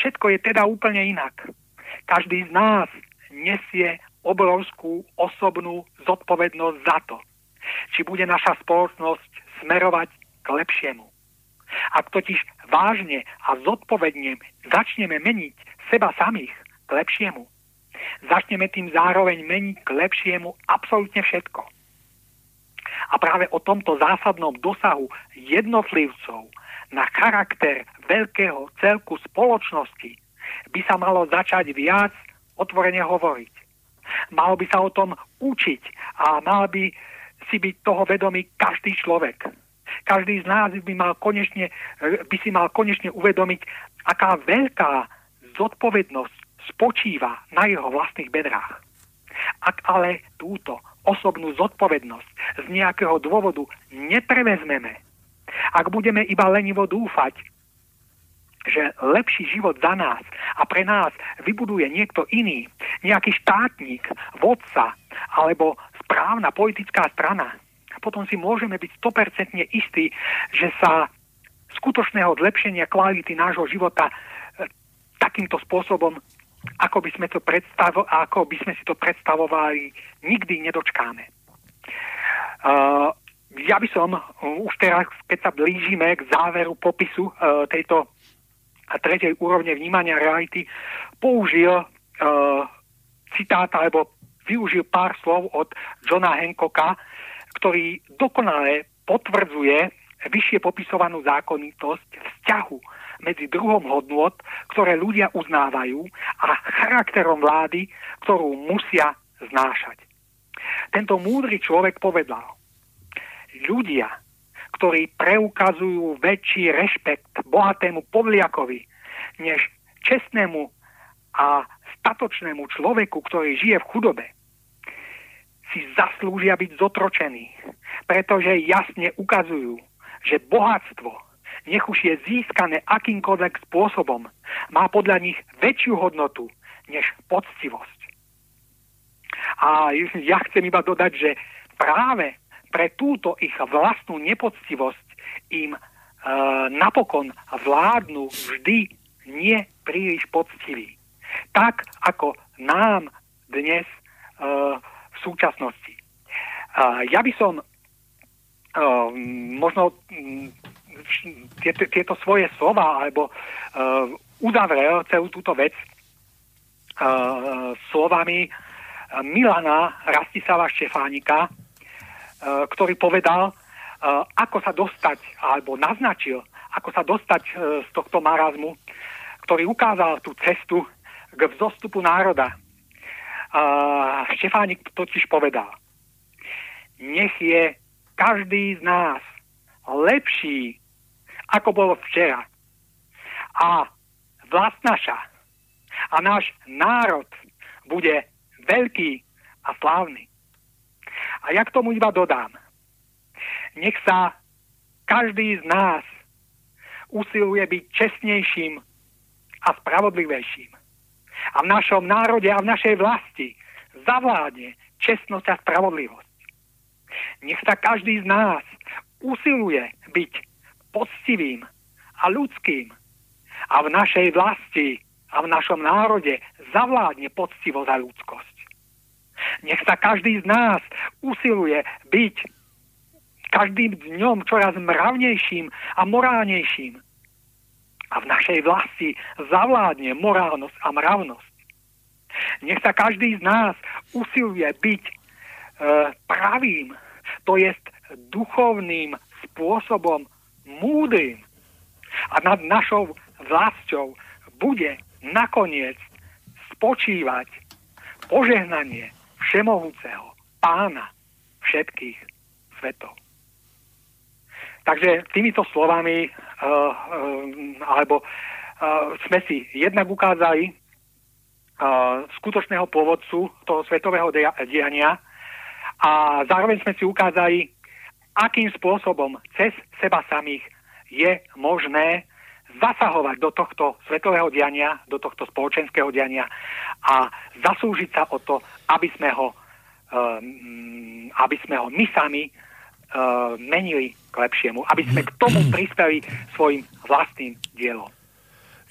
Všetko je teda úplne inak. Každý z nás nesie obrovskú osobnú zodpovednosť za to, či bude naša spoločnosť smerovať k lepšiemu. Ak totiž vážne a zodpovedne začneme meniť seba samých k lepšiemu, začneme tým zároveň meniť k lepšiemu absolútne všetko. A práve o tomto zásadnom dosahu jednotlivcov na charakter veľkého celku spoločnosti by sa malo začať viac otvorene hovoriť. Mal by sa o tom učiť a mal by si byť toho vedomý každý človek. Každý z nás by, mal konečne, by si mal konečne uvedomiť, aká veľká zodpovednosť spočíva na jeho vlastných bedrách. Ak ale túto osobnú zodpovednosť. Z nejakého dôvodu neprevezmeme, ak budeme iba lenivo dúfať, že lepší život za nás a pre nás vybuduje niekto iný, nejaký štátnik, vodca alebo správna politická strana, potom si môžeme byť 100% istí, že sa skutočného zlepšenia kvality nášho života e, takýmto spôsobom, ako by sme, to predstavo, ako by sme si to predstavovali, nikdy nedočkáme. Uh, ja by som uh, už teraz, keď sa blížime k záveru popisu uh, tejto tretej úrovne vnímania reality, použil uh, citát alebo využil pár slov od Johna Hancocka, ktorý dokonale potvrdzuje vyššie popisovanú zákonitosť vzťahu medzi druhom hodnot, ktoré ľudia uznávajú a charakterom vlády, ktorú musia znášať. Tento múdry človek povedal, ľudia, ktorí preukazujú väčší rešpekt bohatému povliakovi, než čestnému a statočnému človeku, ktorý žije v chudobe, si zaslúžia byť zotročení, pretože jasne ukazujú, že bohatstvo, nech už je získané akýmkoľvek spôsobom, má podľa nich väčšiu hodnotu než poctivosť. A ja chcem iba dodať, že práve pre túto ich vlastnú nepoctivosť im e, napokon vládnu vždy nie príliš poctiví. Tak ako nám dnes e, súčasnosti. Ja by som možno mm, tieto, tieto svoje slova alebo uzavrel celú túto vec slovami Milana Rastisava Štefánika, ktorý povedal, ako sa dostať, alebo naznačil, ako sa dostať z tohto marazmu, ktorý ukázal tú cestu k vzostupu národa, a Štefánik totiž povedal, nech je každý z nás lepší, ako bolo včera. A vlast naša a náš národ bude veľký a slávny. A ja k tomu iba dodám. Nech sa každý z nás usiluje byť čestnejším a spravodlivejším a v našom národe a v našej vlasti zavládne čestnosť a spravodlivosť. Nech sa každý z nás usiluje byť poctivým a ľudským a v našej vlasti a v našom národe zavládne poctivosť a ľudskosť. Nech sa každý z nás usiluje byť každým dňom čoraz mravnejším a morálnejším a v našej vlasti zavládne morálnosť a mravnosť. Nech sa každý z nás usiluje byť e, pravým, to jest duchovným spôsobom múdrym. A nad našou vlastou bude nakoniec spočívať požehnanie všemohúceho pána všetkých svetov. Takže týmito slovami uh, uh, alebo uh, sme si jednak ukázali uh, skutočného pôvodcu toho svetového diania a zároveň sme si ukázali, akým spôsobom cez seba samých je možné zasahovať do tohto svetového diania, do tohto spoločenského diania a zaslúžiť sa o to, aby sme ho, um, aby sme ho my sami uh, menili k lepšiemu, aby sme k tomu prispeli svojim vlastným dielom.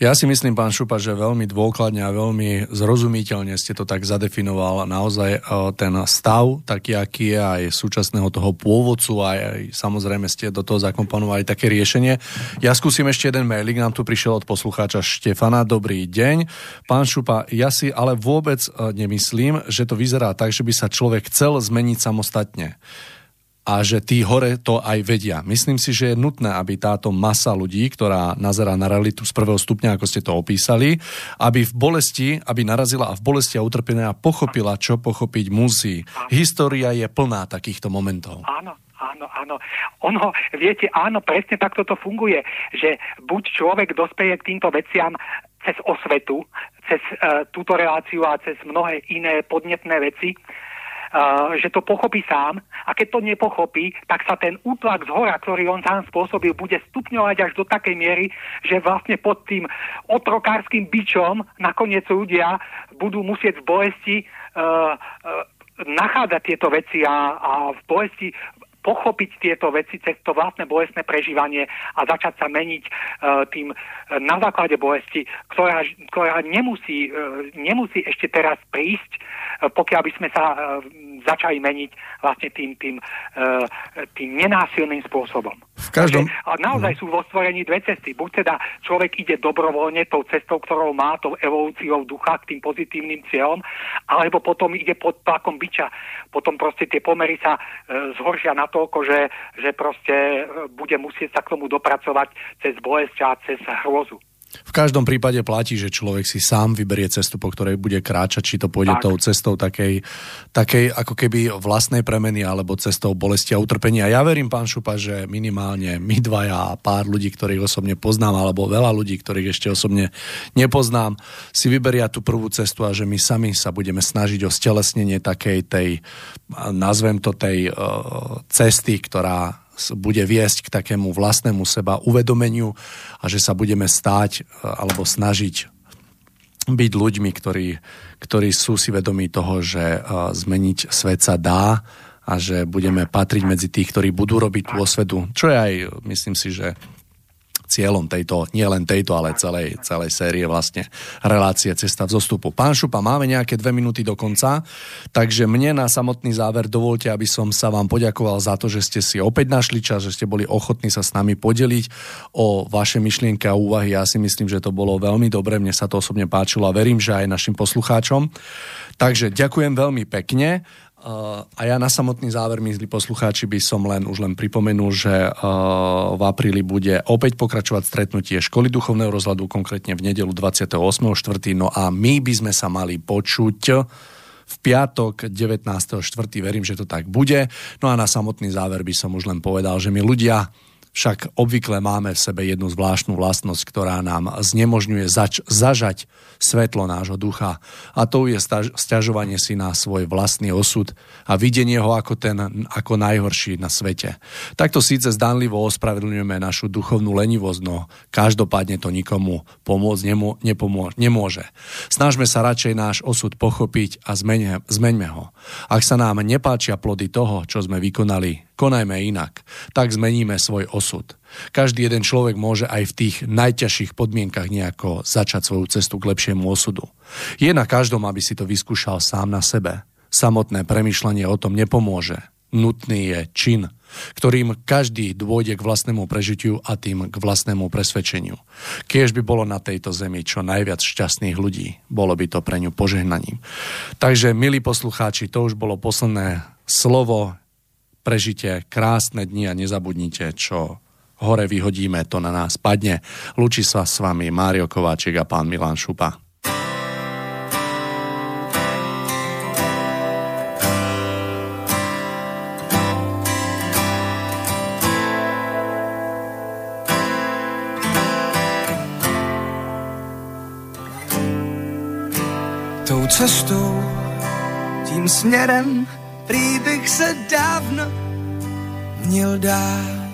Ja si myslím, pán Šupa, že veľmi dôkladne a veľmi zrozumiteľne ste to tak zadefinoval. Naozaj e, ten stav, taký aký je aj súčasného toho pôvodcu, aj, aj samozrejme ste do toho zakomponovali také riešenie. Ja skúsim ešte jeden mailik, nám tu prišiel od poslucháča Štefana. Dobrý deň. Pán Šupa, ja si ale vôbec e, nemyslím, že to vyzerá tak, že by sa človek chcel zmeniť samostatne a že tí hore to aj vedia. Myslím si, že je nutné, aby táto masa ľudí, ktorá nazerá na realitu z prvého stupňa, ako ste to opísali, aby v bolesti, aby narazila a v bolesti a utrpenia pochopila, čo pochopiť musí. História je plná takýchto momentov. Áno, áno, áno. Ono, viete, áno, presne takto to funguje, že buď človek dospeje k týmto veciam cez osvetu, cez uh, túto reláciu a cez mnohé iné podnetné veci, že to pochopí sám. A keď to nepochopí, tak sa ten útlak z hora, ktorý on sám spôsobil, bude stupňovať až do takej miery, že vlastne pod tým otrokárským bičom nakoniec ľudia budú musieť v bolesti uh, uh, nachádzať tieto veci a, a v bolesti pochopiť tieto veci cez to vlastné bolestné prežívanie a začať sa meniť uh, tým uh, na základe bolesti, ktorá, ktorá nemusí, uh, nemusí ešte teraz prísť, pokiaľ by sme sa začali meniť vlastne tým, tým, uh, tým nenásilným spôsobom. V každom... Takže, naozaj sú vo stvorení dve cesty. Buď teda človek ide dobrovoľne tou cestou, ktorou má, tou evolúciou ducha k tým pozitívnym cieľom, alebo potom ide pod tlakom byča. Potom proste tie pomery sa uh, zhoršia na natoľko, že, že proste e, bude musieť sa k tomu dopracovať cez bolesť a cez hrôzu. V každom prípade platí, že človek si sám vyberie cestu, po ktorej bude kráčať, či to pôjde tak. tou cestou takej, takej ako keby vlastnej premeny alebo cestou bolesti a utrpenia. Ja verím, pán Šupa, že minimálne my dvaja a pár ľudí, ktorých osobne poznám, alebo veľa ľudí, ktorých ešte osobne nepoznám, si vyberia tú prvú cestu a že my sami sa budeme snažiť o stelesnenie takej tej, nazvem to tej uh, cesty, ktorá bude viesť k takému vlastnému seba uvedomeniu a že sa budeme stáť e, alebo snažiť byť ľuďmi, ktorí, ktorí sú si vedomí toho, že uh, zmeniť svet sa dá a že budeme patriť medzi tých, ktorí budú robiť tú osvetu, čo je aj, myslím si, že cieľom tejto, nie len tejto, ale celej, celej série vlastne relácie Cesta v zostupu. Pán Šupa, máme nejaké dve minúty do konca, takže mne na samotný záver dovolte, aby som sa vám poďakoval za to, že ste si opäť našli čas, že ste boli ochotní sa s nami podeliť o vaše myšlienky a úvahy. Ja si myslím, že to bolo veľmi dobre, mne sa to osobne páčilo a verím, že aj našim poslucháčom. Takže ďakujem veľmi pekne. A ja na samotný záver, milí poslucháči, by som len už len pripomenul, že v apríli bude opäť pokračovať stretnutie školy duchovného rozhľadu, konkrétne v nedelu 28.4. No a my by sme sa mali počuť v piatok 19.4. Verím, že to tak bude. No a na samotný záver by som už len povedal, že my ľudia však obvykle máme v sebe jednu zvláštnu vlastnosť, ktorá nám znemožňuje zač- zažať svetlo nášho ducha. A to je stiažovanie si na svoj vlastný osud a videnie ho ako ten ako najhorší na svete. Takto síce zdanlivo ospravedlňujeme našu duchovnú lenivosť, no každopádne to nikomu pomôcť nemo- nepomô- nemôže. Snažme sa radšej náš osud pochopiť a zmeňme, zmeňme ho. Ak sa nám nepáčia plody toho, čo sme vykonali, konajme inak. Tak zmeníme svoj osud. Každý jeden človek môže aj v tých najťažších podmienkach nejako začať svoju cestu k lepšiemu osudu. Je na každom, aby si to vyskúšal sám na sebe. Samotné premyšľanie o tom nepomôže. Nutný je čin, ktorým každý dôjde k vlastnému prežitiu a tým k vlastnému presvedčeniu. Kiež by bolo na tejto zemi čo najviac šťastných ľudí, bolo by to pre ňu požehnaním. Takže, milí poslucháči, to už bolo posledné slovo prežite krásne dni a nezabudnite, čo hore vyhodíme, to na nás padne. Lučí sa s vami Mário Kováčik a pán Milan Šupa. Tou cestou, tím směrem, Prý bych se dávno měl dát.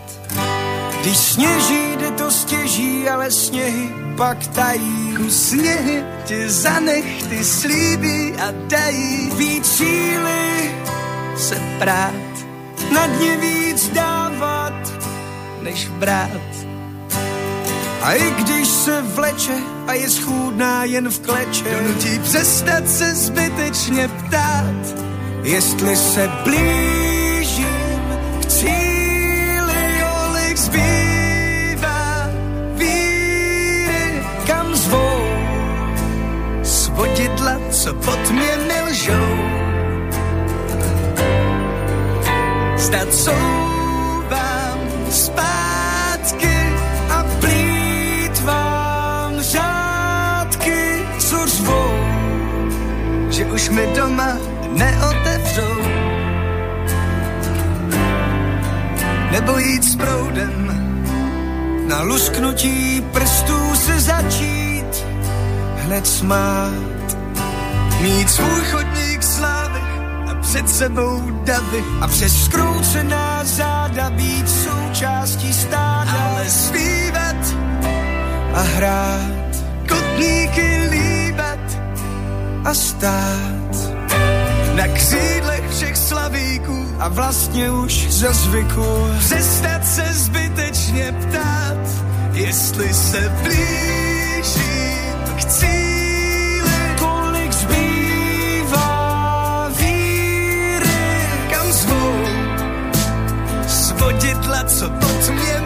Když sněží, jde to stěží, ale sněhy pak tají. Ku sněhy tě zanech, ty slíbí a dají. Víc síly se prát, na dně víc dávat, než brát. A i když se vleče a je schůdná jen v kleče, donutí přestat se zbytečně ptát, jestli se blížím k cíli, kolik zbývá víry, kam zvou svodidla, co pod mě nelžou. Jsou vám zpátky a plítvám řádky, co že už mi doma neotevřou. Nebo jít s proudem, na lusknutí prstů se začít hned smát. Mít svůj chodník slávy a před sebou davy a přes skroucená záda být součástí stáda. Ale zpívat a hrát, kotníky líbat a stát na křídlech všech slavíků. A vlastně už za zvyku. Přestat se zbytečně ptát, jestli se blížím k cíli, kolik zbývá víry, kam zvou svodidla, co pod mě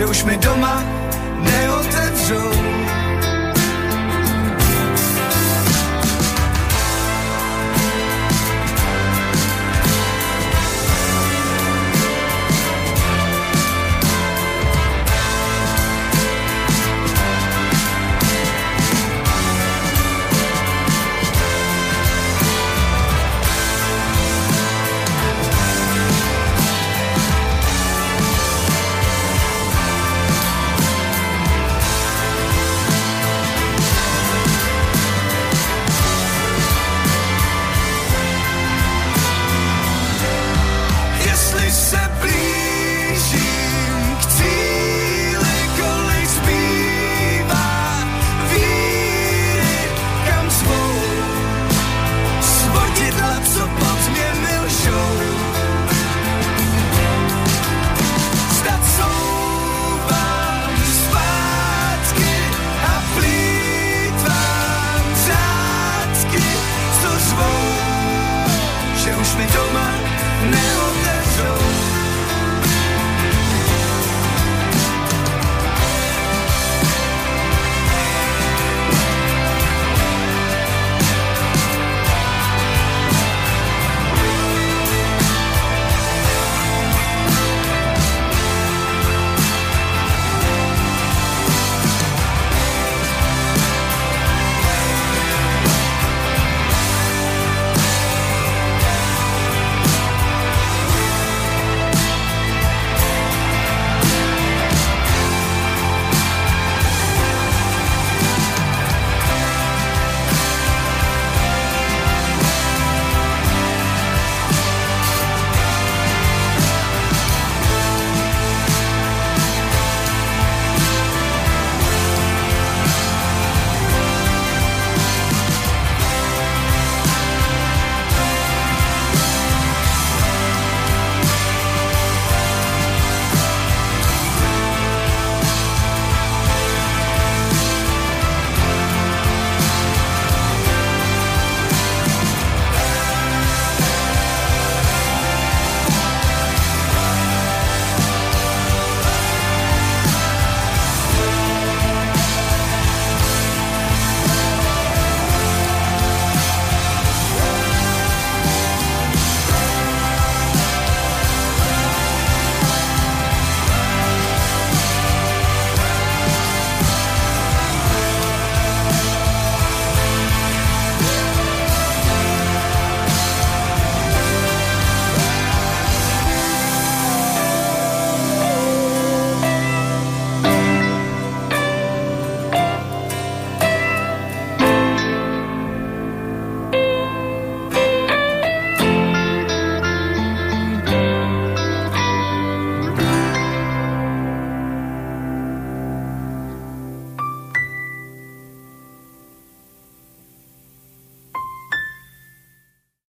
že už mi doma neotevřou.